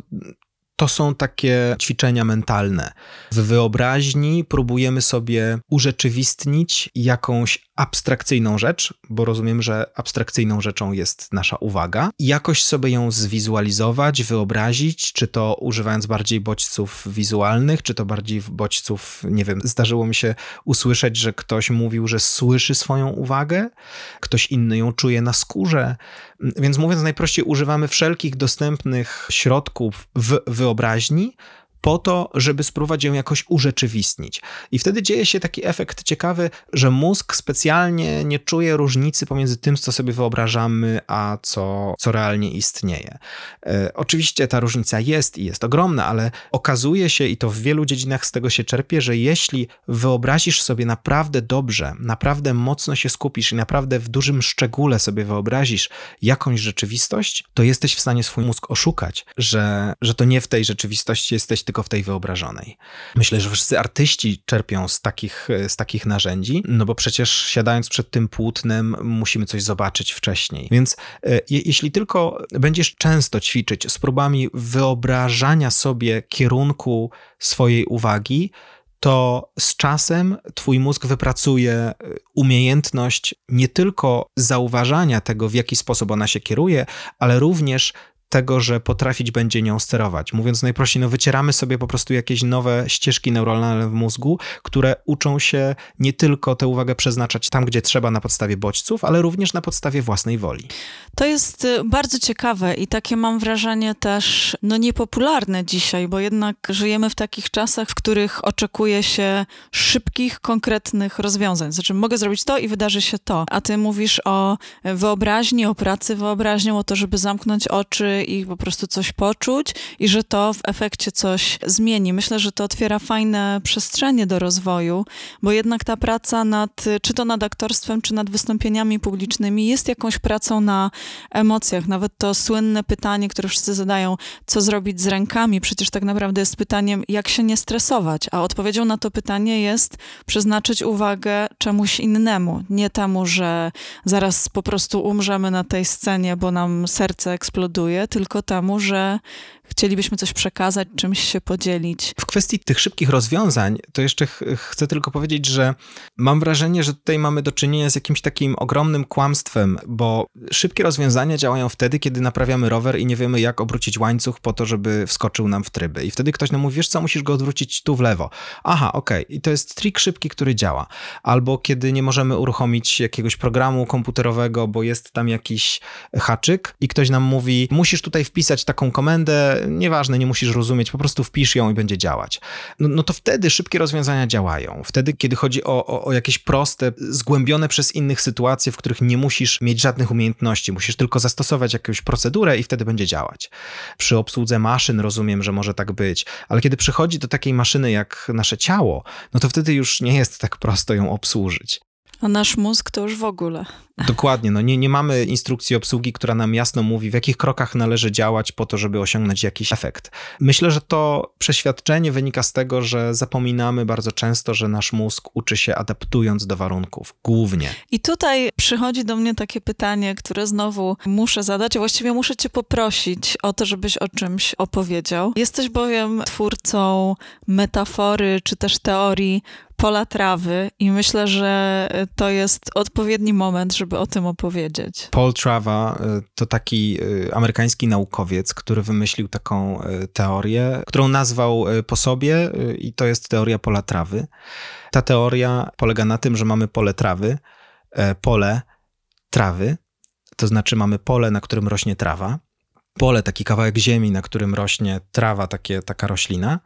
to są takie ćwiczenia mentalne. W wyobraźni próbujemy sobie urzeczywistnić jakąś abstrakcyjną rzecz, bo rozumiem, że abstrakcyjną rzeczą jest nasza uwaga, i jakoś sobie ją zwizualizować, wyobrazić, czy to używając bardziej bodźców wizualnych, czy to bardziej bodźców, nie wiem, zdarzyło mi się usłyszeć, że ktoś mówił, że słyszy swoją uwagę, ktoś inny ją czuje na skórze. Więc mówiąc najprościej, używamy wszelkich dostępnych środków w wyobraźni wyobraźni, po to, żeby spróbować ją jakoś urzeczywistnić. I wtedy dzieje się taki efekt ciekawy, że mózg specjalnie nie czuje różnicy pomiędzy tym, co sobie wyobrażamy, a co, co realnie istnieje. E, oczywiście ta różnica jest i jest ogromna, ale okazuje się, i to w wielu dziedzinach z tego się czerpie, że jeśli wyobrazisz sobie naprawdę dobrze, naprawdę mocno się skupisz i naprawdę w dużym szczególe sobie wyobrazisz jakąś rzeczywistość, to jesteś w stanie swój mózg oszukać, że, że to nie w tej rzeczywistości jesteś, tylko w tej wyobrażonej. Myślę, że wszyscy artyści czerpią z takich, z takich narzędzi, no bo przecież siadając przed tym płótnem musimy coś zobaczyć wcześniej. Więc e, jeśli tylko będziesz często ćwiczyć z próbami wyobrażania sobie kierunku swojej uwagi, to z czasem twój mózg wypracuje e, umiejętność nie tylko zauważania tego, w jaki sposób ona się kieruje, ale również tego, że potrafić będzie nią sterować. Mówiąc najprościej, no wycieramy sobie po prostu jakieś nowe ścieżki neuronalne w mózgu, które uczą się nie tylko tę uwagę przeznaczać tam, gdzie trzeba na podstawie bodźców, ale również na podstawie własnej woli. To jest y, bardzo ciekawe i takie mam wrażenie też no niepopularne dzisiaj, bo jednak żyjemy w takich czasach, w których oczekuje się szybkich, konkretnych rozwiązań. Znaczy mogę zrobić to i wydarzy się to, a ty mówisz o wyobraźni, o pracy wyobraźnią, o to, żeby zamknąć oczy i po prostu coś poczuć i że to w efekcie coś zmieni. Myślę, że to otwiera fajne przestrzenie do rozwoju, bo jednak ta praca nad, czy to nad aktorstwem, czy nad wystąpieniami publicznymi jest jakąś pracą na emocjach. Nawet to słynne pytanie, które wszyscy zadają, co zrobić z rękami, przecież tak naprawdę jest pytaniem, jak się nie stresować, a odpowiedzią na to pytanie jest przeznaczyć uwagę czemuś innemu, nie temu, że zaraz po prostu umrzemy na tej scenie, bo nam serce eksploduje, tylko temu, że chcielibyśmy coś przekazać, czymś się podzielić. W kwestii tych szybkich rozwiązań, to jeszcze ch chcę tylko powiedzieć, że mam wrażenie, że tutaj mamy do czynienia z jakimś takim ogromnym kłamstwem, bo szybkie rozwiązania działają wtedy, kiedy naprawiamy rower i nie wiemy, jak obrócić łańcuch po to, żeby wskoczył nam w tryby. I wtedy ktoś nam mówi, wiesz co, musisz go odwrócić tu w lewo. Aha, okej. Okay. I to jest trik szybki, który działa. Albo kiedy nie możemy uruchomić jakiegoś programu komputerowego, bo jest tam jakiś haczyk i ktoś nam mówi, musisz tutaj wpisać taką komendę, nieważne, nie musisz rozumieć, po prostu wpisz ją i będzie działać. No, no to wtedy szybkie rozwiązania działają. Wtedy, kiedy chodzi o, o, o jakieś proste, zgłębione przez innych sytuacje, w których nie musisz mieć żadnych umiejętności, musisz tylko zastosować jakąś procedurę i wtedy będzie działać. Przy obsłudze maszyn rozumiem, że może tak być, ale kiedy przychodzi do takiej maszyny jak nasze ciało, no to wtedy już nie jest tak prosto ją obsłużyć. A nasz mózg to już w ogóle. Dokładnie, no nie, nie mamy instrukcji obsługi, która nam jasno mówi, w jakich krokach należy działać po to, żeby osiągnąć jakiś efekt. Myślę, że to przeświadczenie wynika z tego, że zapominamy bardzo często, że nasz mózg uczy się adaptując do warunków, głównie. I tutaj przychodzi do mnie takie pytanie, które znowu muszę zadać, a właściwie muszę cię poprosić o to, żebyś o czymś opowiedział. Jesteś bowiem twórcą metafory czy też teorii pola trawy i myślę, że to jest odpowiedni moment, żeby o tym opowiedzieć. Paul Trava y, to taki y, amerykański naukowiec, który wymyślił taką y, teorię, którą nazwał po sobie i to jest teoria pola trawy. Ta teoria polega na tym, że mamy pole trawy, e, pole trawy, to znaczy mamy pole, na którym rośnie trawa, pole, taki kawałek ziemi, na którym rośnie trawa, takie, taka roślina.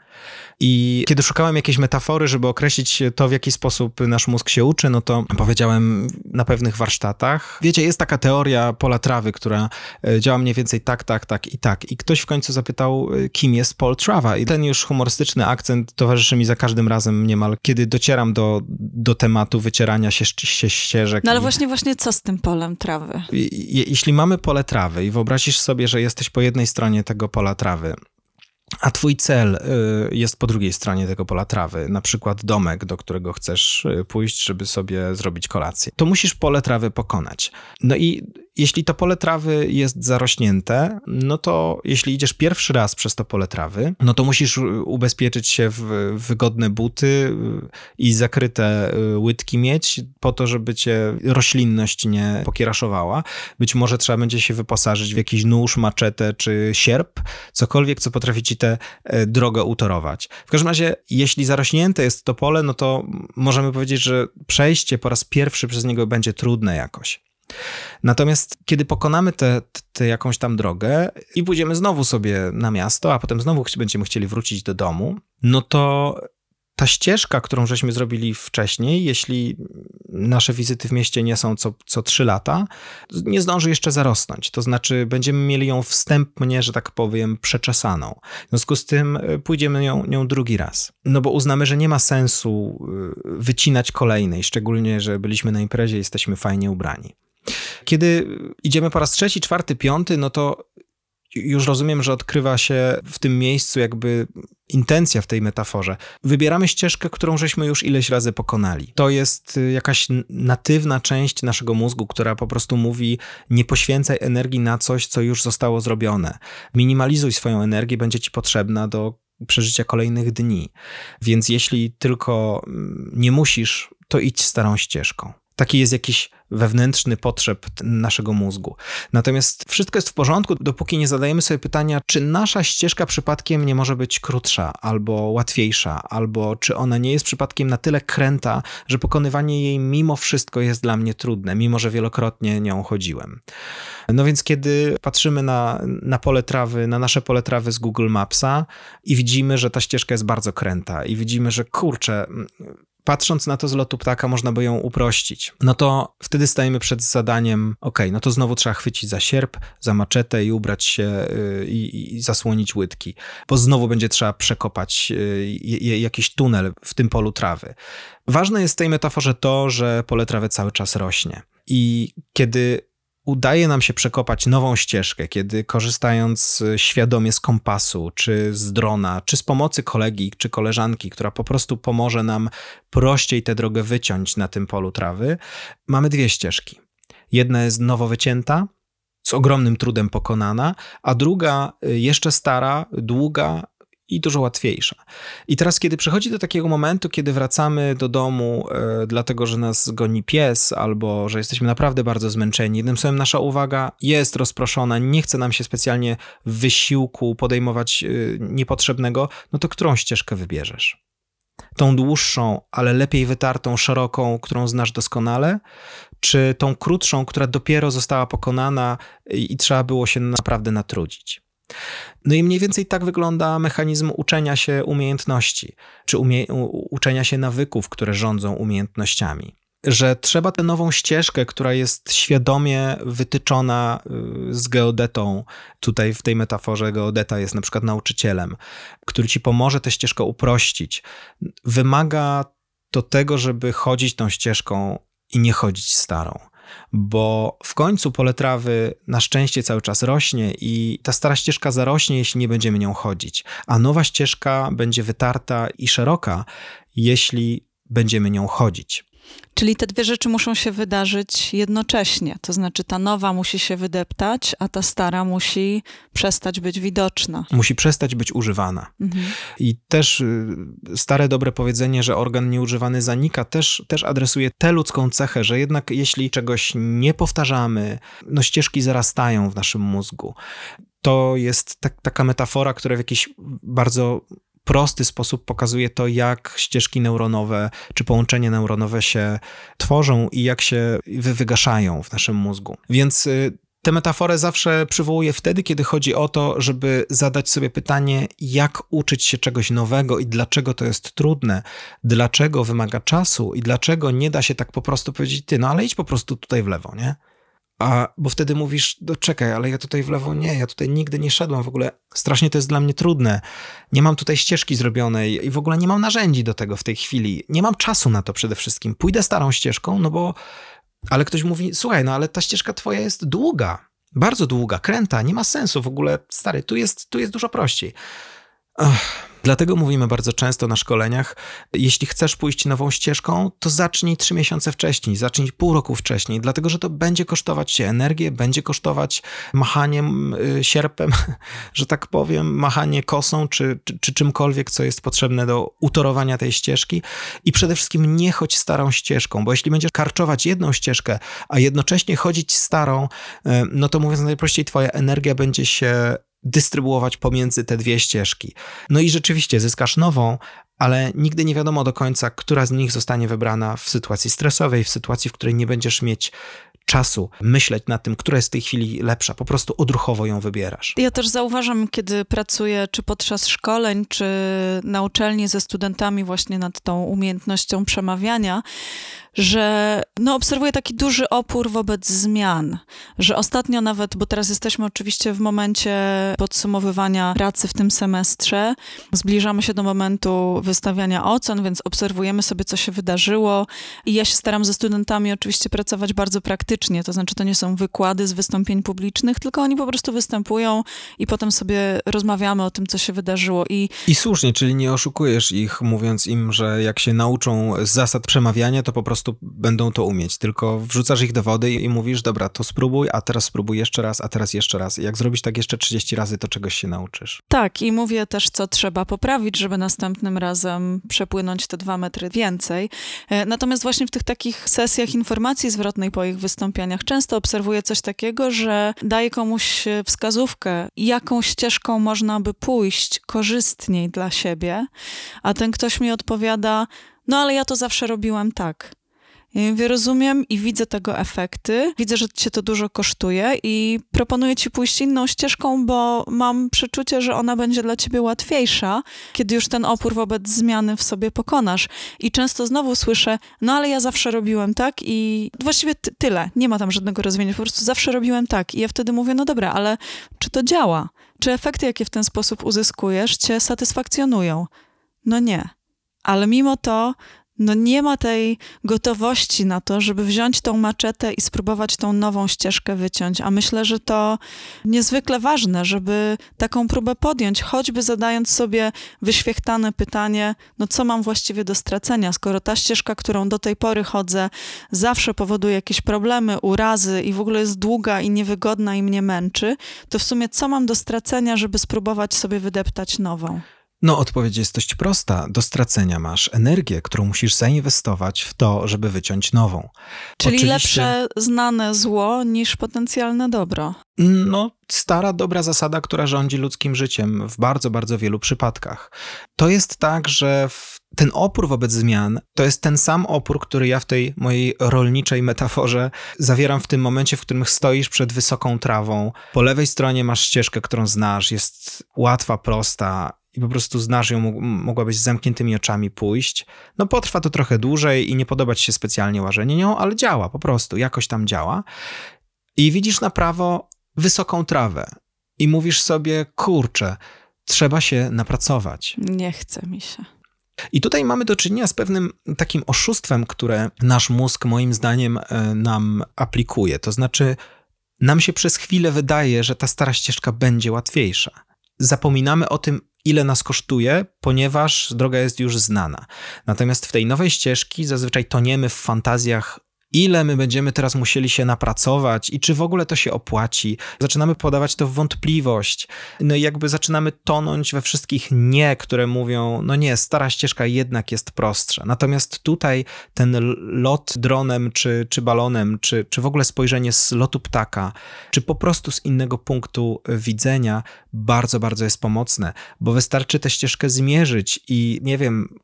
I kiedy szukałem jakiejś metafory, żeby określić to, w jaki sposób nasz mózg się uczy, no to powiedziałem na pewnych warsztatach. Wiecie, jest taka teoria pola trawy, która e, działa mniej więcej tak, tak, tak i tak. I ktoś w końcu zapytał, e, kim jest Paul Trava. I ten już humorystyczny akcent towarzyszy mi za każdym razem niemal, kiedy docieram do, do tematu wycierania się, się ścieżek. No ale właśnie, właśnie co z tym polem trawy? jeśli mamy pole trawy i wyobrazisz sobie, że jesteś po jednej stronie tego pola trawy, a twój cel y, jest po drugiej stronie tego pola trawy, na przykład domek, do którego chcesz y, pójść, żeby sobie zrobić kolację. To musisz pole trawy pokonać. No i jeśli to pole trawy jest zarośnięte, no to jeśli idziesz pierwszy raz przez to pole trawy, no to musisz ubezpieczyć się w wygodne buty y, i zakryte łydki mieć po to, żeby cię roślinność nie pokieraszowała. Być może trzeba będzie się wyposażyć w jakiś nóż, maczetę czy sierp, cokolwiek, co potrafi ci tę e, drogę utorować. W każdym razie, jeśli zarośnięte jest to pole, no to możemy powiedzieć, że przejście po raz pierwszy przez niego będzie trudne jakoś. Natomiast kiedy pokonamy tę jakąś tam drogę i pójdziemy znowu sobie na miasto, a potem znowu będziemy chcieli wrócić do domu, no to ta ścieżka, którą żeśmy zrobili wcześniej, jeśli nasze wizyty w mieście nie są co, co lata, nie zdąży jeszcze zarosnąć. To znaczy, będziemy mieli ją wstępnie, że tak powiem, przeczesaną. W związku z tym e, pójdziemy nią, nią drugi raz. No bo uznamy, że nie ma sensu e, wycinać kolejnej, szczególnie, że byliśmy na imprezie i jesteśmy fajnie ubrani. Kiedy idziemy po raz trzeci, czwarty, piąty, no to już rozumiem, że odkrywa się w tym miejscu jakby intencja w tej metaforze. Wybieramy ścieżkę, którą żeśmy już ileś razy pokonali. To jest y, jakaś natywna część naszego mózgu, która po prostu mówi: nie poświęcaj energii na coś, co już zostało zrobione. Minimalizuj swoją energię, będzie ci potrzebna do przeżycia kolejnych dni. Więc jeśli tylko mm, nie musisz, to idź starą ścieżką. Taki jest jakiś wewnętrzny potrzeb naszego mózgu. Natomiast wszystko jest w porządku, dopóki nie zadajemy sobie pytania, czy nasza ścieżka przypadkiem nie może być krótsza albo łatwiejsza, albo czy ona nie jest przypadkiem na tyle kręta, że pokonywanie jej mimo wszystko jest dla mnie trudne, mimo że wielokrotnie nią chodziłem. No więc kiedy patrzymy na, na pole trawy, na nasze pole trawy z Google Mapsa i widzimy, że ta ścieżka jest bardzo kręta i widzimy, że kurczę, patrząc na to z lotu ptaka, można by ją uprościć. No to wtedy stajemy przed zadaniem, ok, no to znowu trzeba chwycić za sierp, za maczetę i ubrać się y, i, i zasłonić łydki, bo znowu będzie trzeba przekopać y, jakiś tunel w tym polu trawy. Ważne jest w tej metaforze to, że pole trawy cały czas rośnie. I kiedy udaje nam się przekopać nową ścieżkę, kiedy korzystając świadomie z kompasu, czy z drona, czy z pomocy kolegi, czy koleżanki, która po prostu pomoże nam prościej tę drogę wyciąć na tym polu trawy, mamy dwie ścieżki. Jedna jest nowo wycięta, z ogromnym trudem pokonana, a druga jeszcze stara, długa, i dużo łatwiejsza. I teraz, kiedy przychodzi do takiego momentu, kiedy wracamy do domu, e, dlatego że nas goni pies, albo że jesteśmy naprawdę bardzo zmęczeni, jednym słowem, nasza uwaga jest rozproszona, nie chce nam się specjalnie wysiłku podejmować e, niepotrzebnego, no to którą ścieżkę wybierzesz? Tą dłuższą, ale lepiej wytartą, szeroką, którą znasz doskonale, czy tą krótszą, która dopiero została pokonana i, i trzeba było się naprawdę natrudzić? No i mniej więcej tak wygląda mechanizm uczenia się umiejętności, czy umie uczenia się nawyków, które rządzą umiejętnościami. Że trzeba tę nową ścieżkę, która jest świadomie wytyczona y, z geodetą, tutaj w tej metaforze geodeta jest na przykład nauczycielem, który ci pomoże tę ścieżkę uprościć, wymaga to tego, żeby chodzić tą ścieżką i nie chodzić starą bo w końcu pole trawy na szczęście cały czas rośnie i ta stara ścieżka zarośnie, jeśli nie będziemy nią chodzić, a nowa ścieżka będzie wytarta i szeroka, jeśli będziemy nią chodzić. Czyli te dwie rzeczy muszą się wydarzyć jednocześnie. To znaczy, ta nowa musi się wydeptać, a ta stara musi przestać być widoczna. Musi przestać być używana. Mhm. I też y, stare dobre powiedzenie, że organ nieużywany zanika, też, też adresuje tę ludzką cechę, że jednak jeśli czegoś nie powtarzamy, no ścieżki zarastają w naszym mózgu to jest tak, taka metafora, która w jakiś bardzo prosty sposób pokazuje to, jak ścieżki neuronowe czy połączenia neuronowe się tworzą i jak się wygaszają w naszym mózgu. Więc y, Tę metaforę zawsze przywołuję wtedy, kiedy chodzi o to, żeby zadać sobie pytanie, jak uczyć się czegoś nowego i dlaczego to jest trudne, dlaczego wymaga czasu i dlaczego nie da się tak po prostu powiedzieć, ty, no ale idź po prostu tutaj w lewo, nie? A, bo wtedy mówisz, no czekaj, ale ja tutaj w lewo nie, ja tutaj nigdy nie szedłem, w ogóle strasznie to jest dla mnie trudne. Nie mam tutaj ścieżki zrobionej i w ogóle nie mam narzędzi do tego w tej chwili. Nie mam czasu na to przede wszystkim. Pójdę starą ścieżką, no bo, ale ktoś mówi, słuchaj, no ale ta ścieżka twoja jest długa, bardzo długa, kręta, nie ma sensu w ogóle, stary, tu jest, tu jest dużo prościej. Ach. Dlatego mówimy bardzo często na szkoleniach, jeśli chcesz pójść nową ścieżką, to zacznij trzy miesiące wcześniej, zacznij pół roku wcześniej, dlatego że to będzie kosztować cię energię, będzie kosztować machaniem y, sierpem, (laughs) że tak powiem, machanie kosą czy, czy, czy czymkolwiek, co jest potrzebne do utorowania tej ścieżki. I przede wszystkim nie chodź starą ścieżką, bo jeśli będziesz karczować jedną ścieżkę, a jednocześnie chodzić starą, y, no to mówiąc najprościej, twoja energia będzie się dystrybuować pomiędzy te dwie ścieżki. No i rzeczywiście zyskasz nową, ale nigdy nie wiadomo do końca, która z nich zostanie wybrana w sytuacji stresowej, w sytuacji, w której nie będziesz mieć czasu myśleć nad tym, która jest w tej chwili lepsza. Po prostu odruchowo ją wybierasz. Ja też zauważam, kiedy pracuję czy podczas szkoleń, czy na uczelni ze studentami właśnie nad tą umiejętnością przemawiania, że no, obserwuję taki duży opór wobec zmian, że ostatnio nawet, bo teraz jesteśmy oczywiście w momencie podsumowywania pracy w tym semestrze, zbliżamy się do momentu wystawiania ocen, więc obserwujemy sobie, co się wydarzyło i ja się staram ze studentami oczywiście pracować bardzo praktycznie, to znaczy to nie są wykłady z wystąpień publicznych, tylko oni po prostu występują i potem sobie rozmawiamy o tym, co się wydarzyło. I, I słusznie, czyli nie oszukujesz ich, mówiąc im, że jak się nauczą zasad przemawiania, to po prostu prostu będą to umieć, tylko wrzucasz ich do wody i mówisz, dobra, to spróbuj, a teraz spróbuj jeszcze raz, a teraz jeszcze raz. I jak zrobisz tak jeszcze 30 razy, to czegoś się nauczysz. Tak, i mówię też, co trzeba poprawić, żeby następnym razem przepłynąć te dwa metry więcej. E, natomiast właśnie w tych takich sesjach informacji zwrotnej po ich wystąpieniach często obserwuję coś takiego, że daje komuś wskazówkę, jaką ścieżką można by pójść korzystniej dla siebie, a ten ktoś mi odpowiada, no ale ja to zawsze robiłam tak. Mówię, rozumiem i widzę tego efekty, widzę, że cię to dużo kosztuje i proponuję ci pójść inną ścieżką, bo mam przeczucie, że ona będzie dla ciebie łatwiejsza, kiedy już ten opór wobec zmiany w sobie pokonasz. I często znowu słyszę, no ale ja zawsze robiłem tak i właściwie tyle, nie ma tam żadnego rozwiązania, po prostu zawsze robiłem tak. I ja wtedy mówię, no dobra, ale czy to działa? Czy efekty, jakie w ten sposób uzyskujesz, cię satysfakcjonują? No nie. Ale mimo to no nie ma tej gotowości na to, żeby wziąć tą maczetę i spróbować tą nową ścieżkę wyciąć. A myślę, że to niezwykle ważne, żeby taką próbę podjąć, choćby zadając sobie wyświechtane pytanie, no co mam właściwie do stracenia, skoro ta ścieżka, którą do tej pory chodzę, zawsze powoduje jakieś problemy, urazy i w ogóle jest długa i niewygodna i mnie męczy, to w sumie co mam do stracenia, żeby spróbować sobie wydeptać nową? No, odpowiedź jest dość prosta. Do stracenia masz energię, którą musisz zainwestować w to, żeby wyciąć nową. Czyli Oczywiście... lepsze znane zło niż potencjalne dobro. No, stara, dobra zasada, która rządzi ludzkim życiem w bardzo, bardzo wielu przypadkach. To jest tak, że ten opór wobec zmian to jest ten sam opór, który ja w tej mojej rolniczej metaforze zawieram w tym momencie, w którym stoisz przed wysoką trawą. Po lewej stronie masz ścieżkę, którą znasz, jest łatwa, prosta i po prostu znasz ją, mogłabyś z zamkniętymi oczami pójść. No potrwa to trochę dłużej i nie podoba ci się specjalnie łażenie nią, ale działa po prostu, jakoś tam działa. I widzisz na prawo wysoką trawę i mówisz sobie, kurczę, trzeba się napracować. Nie chce mi się. I tutaj mamy do czynienia z pewnym takim oszustwem, które nasz mózg moim zdaniem e, nam aplikuje. To znaczy, nam się przez chwilę wydaje, że ta stara ścieżka będzie łatwiejsza. Zapominamy o tym, ile nas kosztuje, ponieważ droga jest już znana. Natomiast w tej nowej ścieżki zazwyczaj toniemy w fantazjach ile my będziemy teraz musieli się napracować i czy w ogóle to się opłaci. Zaczynamy podawać to w wątpliwość. No i jakby zaczynamy tonąć we wszystkich nie, które mówią, no nie, stara ścieżka jednak jest prostsza. Natomiast tutaj ten lot dronem, czy, czy balonem, czy, czy w ogóle spojrzenie z lotu ptaka, czy po prostu z innego punktu widzenia bardzo, bardzo jest pomocne, bo wystarczy tę ścieżkę zmierzyć i nie wiem,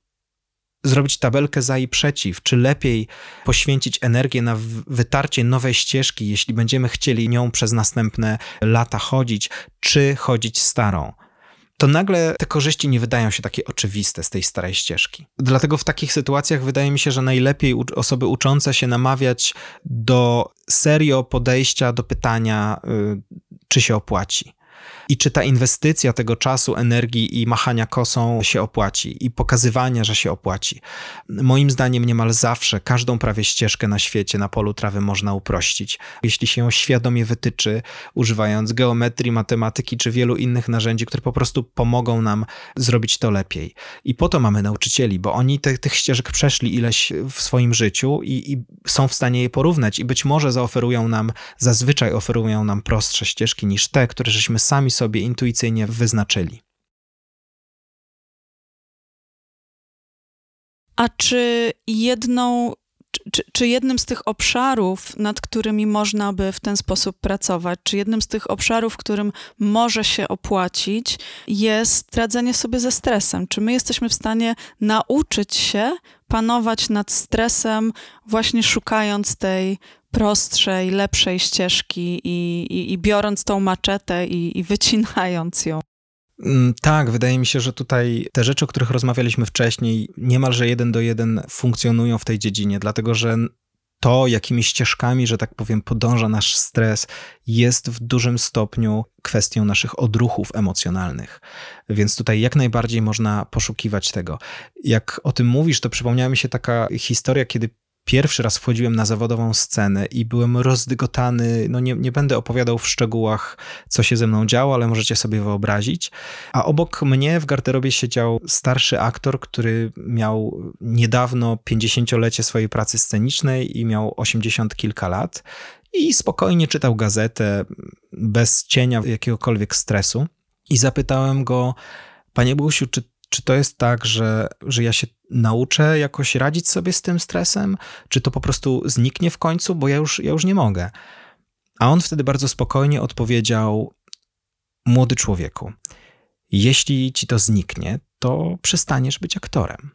zrobić tabelkę za i przeciw, czy lepiej poświęcić energię na wytarcie nowej ścieżki, jeśli będziemy chcieli nią przez następne lata chodzić, czy chodzić starą. To nagle te korzyści nie wydają się takie oczywiste z tej starej ścieżki. Dlatego w takich sytuacjach wydaje mi się, że najlepiej osoby uczące się namawiać do serio podejścia do pytania, y, czy się opłaci i czy ta inwestycja tego czasu, energii i machania kosą się opłaci i pokazywania, że się opłaci. Moim zdaniem niemal zawsze każdą prawie ścieżkę na świecie na polu trawy można uprościć. Jeśli się ją świadomie wytyczy, używając geometrii, matematyki czy wielu innych narzędzi, które po prostu pomogą nam zrobić to lepiej. I po to mamy nauczycieli, bo oni te, tych ścieżek przeszli ileś w swoim życiu i, i są w stanie je porównać i być może zaoferują nam, zazwyczaj oferują nam prostsze ścieżki niż te, które żeśmy sami sobie intuicyjnie wyznaczyli. A czy jedną czy, czy, jednym z tych obszarów, nad którymi można by w ten sposób pracować, czy jednym z tych obszarów, którym może się opłacić, jest radzenie sobie ze stresem? Czy my jesteśmy w stanie nauczyć się panować nad stresem, właśnie szukając tej prostszej, lepszej ścieżki i, i, i biorąc tą maczetę i, i wycinając ją. Mm, tak, wydaje mi się, że tutaj te rzeczy, o których rozmawialiśmy wcześniej, niemalże jeden do jeden funkcjonują w tej dziedzinie, dlatego że to, jakimi ścieżkami, że tak powiem, podąża nasz stres, jest w dużym stopniu kwestią naszych odruchów emocjonalnych. Więc tutaj jak najbardziej można poszukiwać tego. Jak o tym mówisz, to przypomniała mi się taka historia, kiedy pierwszy raz wchodziłem na zawodową scenę i byłem rozdygotany. No nie, nie będę opowiadał w szczegółach, co się ze mną działo, ale możecie sobie wyobrazić. A obok mnie w garderobie siedział starszy aktor, który miał niedawno 50-lecie swojej pracy scenicznej i miał 80 kilka lat i spokojnie czytał gazetę bez cienia jakiegokolwiek stresu. I zapytałem go, Panie Busiu, czy czy to jest tak, że, że ja się nauczę jakoś radzić sobie z tym stresem? Czy to po prostu zniknie w końcu, bo ja już, ja już nie mogę? A on wtedy bardzo spokojnie odpowiedział: Młody człowieku, jeśli ci to zniknie, to przestaniesz być aktorem.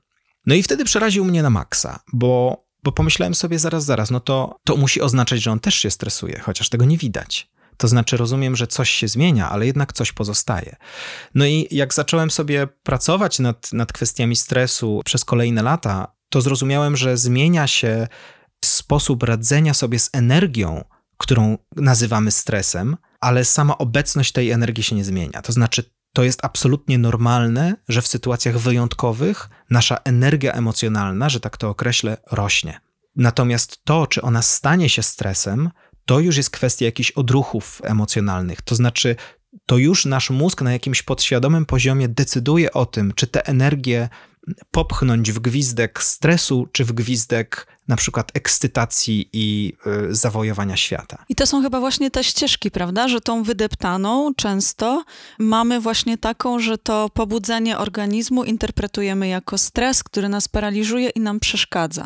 No i wtedy przeraził mnie na maksa, bo, bo pomyślałem sobie zaraz, zaraz, no to, to musi oznaczać, że on też się stresuje, chociaż tego nie widać. To znaczy, rozumiem, że coś się zmienia, ale jednak coś pozostaje. No i jak zacząłem sobie pracować nad, nad kwestiami stresu przez kolejne lata, to zrozumiałem, że zmienia się sposób radzenia sobie z energią, którą nazywamy stresem, ale sama obecność tej energii się nie zmienia. To znaczy, to jest absolutnie normalne, że w sytuacjach wyjątkowych nasza energia emocjonalna, że tak to określę, rośnie. Natomiast to, czy ona stanie się stresem, to już jest kwestia jakichś odruchów emocjonalnych. To znaczy, to już nasz mózg na jakimś podświadomym poziomie decyduje o tym, czy tę energię popchnąć w gwizdek stresu, czy w gwizdek na przykład ekscytacji i y, zawojowania świata. I to są chyba właśnie te ścieżki, prawda? Że tą wydeptaną często mamy właśnie taką, że to pobudzenie organizmu interpretujemy jako stres, który nas paraliżuje i nam przeszkadza.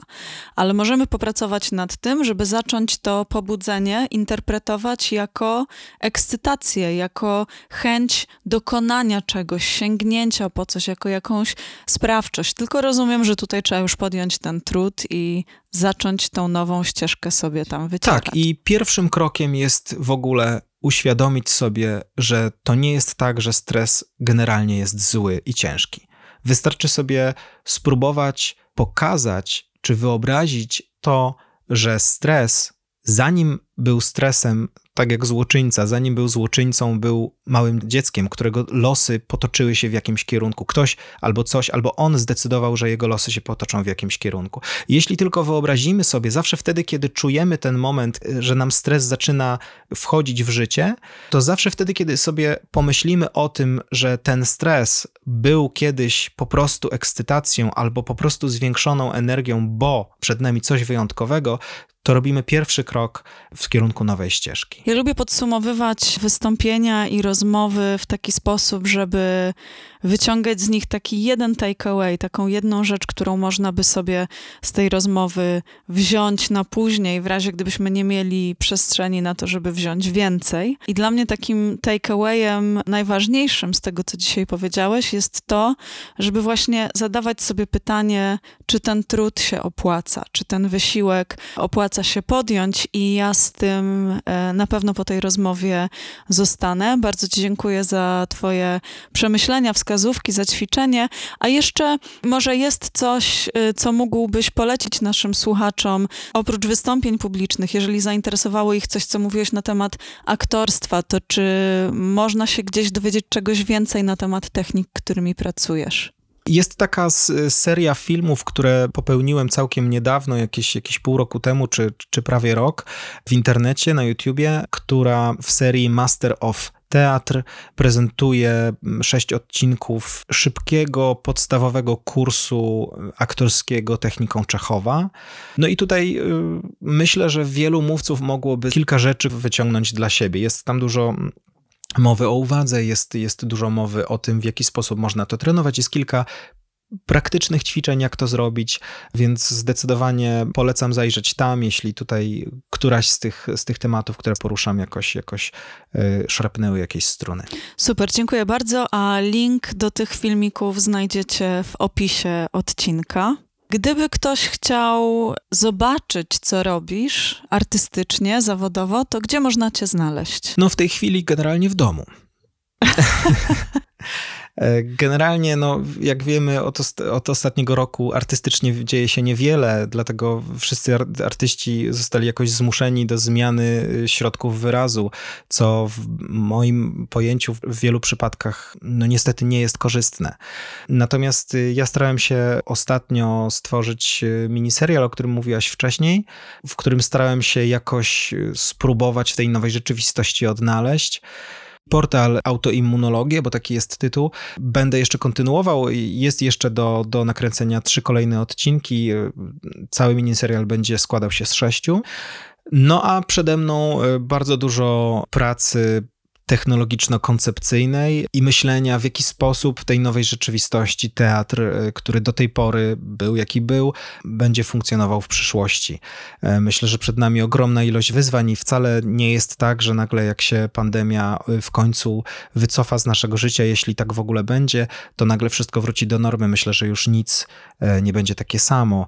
Ale możemy popracować nad tym, żeby zacząć to pobudzenie interpretować jako ekscytację, jako chęć dokonania czegoś, sięgnięcia po coś, jako jakąś sprawczość. Tylko rozumiem, że tutaj trzeba już podjąć ten trud i zacząć tą nową ścieżkę sobie tam wyciągać. Tak, i pierwszym krokiem jest w ogóle uświadomić sobie, że to nie jest tak, że stres generalnie jest zły i ciężki. Wystarczy sobie spróbować pokazać czy wyobrazić to, że stres, zanim był stresem, tak jak złoczyńca, zanim był złoczyńcą, był małym dzieckiem, którego losy potoczyły się w jakimś kierunku. Ktoś albo coś, albo on zdecydował, że jego losy się potoczą w jakimś kierunku. Jeśli tylko wyobrazimy sobie, zawsze wtedy, kiedy czujemy ten moment, że nam stres zaczyna wchodzić w życie, to zawsze wtedy, kiedy sobie pomyślimy o tym, że ten stres był kiedyś po prostu ekscytacją albo po prostu zwiększoną energią, bo przed nami coś wyjątkowego, to robimy pierwszy krok w kierunku nowej ścieżki. Ja lubię podsumowywać wystąpienia i rozmowy w taki sposób, żeby wyciągać z nich taki jeden takeaway, taką jedną rzecz, którą można by sobie z tej rozmowy wziąć na później, w razie gdybyśmy nie mieli przestrzeni na to, żeby wziąć więcej. I dla mnie takim takeawayem najważniejszym z tego, co dzisiaj powiedziałeś, jest to, żeby właśnie zadawać sobie pytanie, czy ten trud się opłaca, czy ten wysiłek opłaca się podjąć i ja z tym e, na pewno po tej rozmowie zostanę. Bardzo Ci dziękuję za Twoje przemyślenia, wskazówki, za ćwiczenie, a jeszcze może jest coś, y, co mógłbyś polecić naszym słuchaczom, oprócz wystąpień publicznych, jeżeli zainteresowało ich coś, co mówiłeś na temat aktorstwa, to czy można się gdzieś dowiedzieć czegoś więcej na temat technik, którymi pracujesz? Jest taka seria filmów, które popełniłem całkiem niedawno, jakieś, jakieś pół roku temu, czy, czy prawie rok, w internecie, na YouTubie, która w serii Master of Teatr prezentuje sześć odcinków szybkiego, podstawowego kursu aktorskiego techniką Czechowa. No i tutaj y, myślę, że wielu mówców mogłoby kilka rzeczy wyciągnąć dla siebie. Jest tam dużo mowy o uwadze, jest, jest dużo mowy o tym, w jaki sposób można to trenować. Jest kilka praktycznych ćwiczeń, jak to zrobić, więc zdecydowanie polecam zajrzeć tam, jeśli tutaj któraś z tych, z tych tematów, które poruszam, jakoś, jakoś yy, szarpnęły jakieś struny. Super, dziękuję bardzo, a link do tych filmików znajdziecie w opisie odcinka. Gdyby ktoś chciał zobaczyć, co robisz artystycznie, zawodowo, to gdzie można cię znaleźć? No w tej chwili generalnie w domu. (laughs) E, generalnie, no, jak wiemy, od, od, ostatniego roku artystycznie dzieje się niewiele, dlatego wszyscy artyści zostali jakoś zmuszeni do zmiany y, środków wyrazu, co w moim pojęciu w wielu przypadkach, no niestety nie jest korzystne. Natomiast y, ja starałem się ostatnio stworzyć y, miniserial, o którym mówiłaś wcześniej, w którym starałem się jakoś spróbować w tej nowej rzeczywistości odnaleźć portal Autoimmunologię, bo taki jest tytuł. Będę jeszcze kontynuował. Jest jeszcze do, do nakręcenia trzy kolejne odcinki. Cały miniserial będzie składał się z sześciu. No a przede mną e, bardzo dużo pracy technologiczno-koncepcyjnej i myślenia, w jaki sposób w tej nowej rzeczywistości teatr, e, który do tej pory był, jaki był, będzie funkcjonował w przyszłości. E, myślę, że przed nami ogromna ilość wyzwań i wcale nie jest tak, że nagle jak się pandemia e, w końcu wycofa z naszego życia, jeśli tak w ogóle będzie, to nagle wszystko wróci do normy. Myślę, że już nic nie będzie takie samo,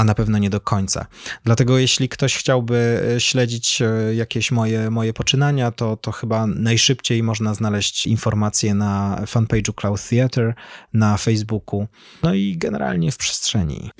a na pewno nie do końca. Dlatego jeśli ktoś chciałby e, śledzić e, jakieś moje, moje poczynania, to, to chyba najszybciej można znaleźć informacje na fanpage'u Cloud Theatre, na Facebooku, no i generalnie w przestrzeni.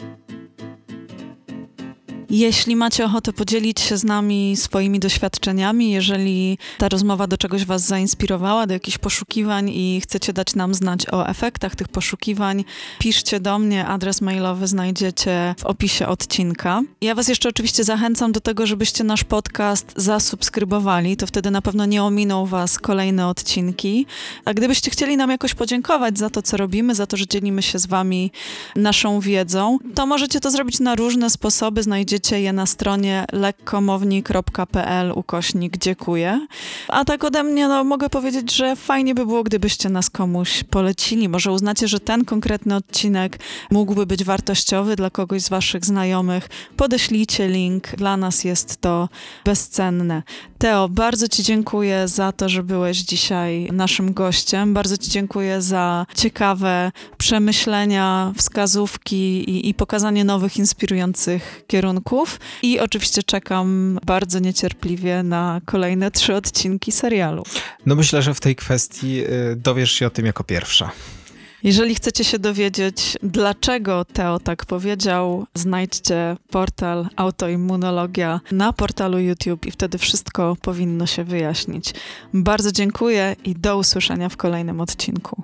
Jeśli macie ochotę podzielić się z nami swoimi doświadczeniami, jeżeli ta rozmowa do czegoś Was zainspirowała, do jakichś poszukiwań i chcecie dać nam znać o efektach tych poszukiwań, piszcie do mnie. Adres mailowy znajdziecie w opisie odcinka. Ja Was jeszcze oczywiście zachęcam do tego, żebyście nasz podcast zasubskrybowali. To wtedy na pewno nie ominą Was kolejne odcinki. A gdybyście chcieli nam jakoś podziękować za to, co robimy, za to, że dzielimy się z Wami naszą wiedzą, to możecie to zrobić na różne sposoby. Znajdziecie Znajdziecie je na stronie lekkomowni.pl ukośnik dziękuję. A tak ode mnie no, mogę powiedzieć, że fajnie by było, gdybyście nas komuś polecili. Może uznacie, że ten konkretny odcinek mógłby być wartościowy dla kogoś z waszych znajomych. Podeślijcie link. Dla nas jest to bezcenne. Teo, bardzo Ci dziękuję za to, że byłeś dzisiaj naszym gościem. Bardzo Ci dziękuję za ciekawe przemyślenia, wskazówki i, i pokazanie nowych, inspirujących kierunków odcinków i oczywiście czekam bardzo niecierpliwie na kolejne trzy odcinki serialu. No myślę, że w tej kwestii y, dowiesz się o tym jako pierwsza. Jeżeli chcecie się dowiedzieć, dlaczego Teo tak powiedział, znajdźcie portal Autoimmunologia na portalu YouTube i wtedy wszystko powinno się wyjaśnić. Bardzo dziękuję i do usłyszenia w kolejnym odcinku.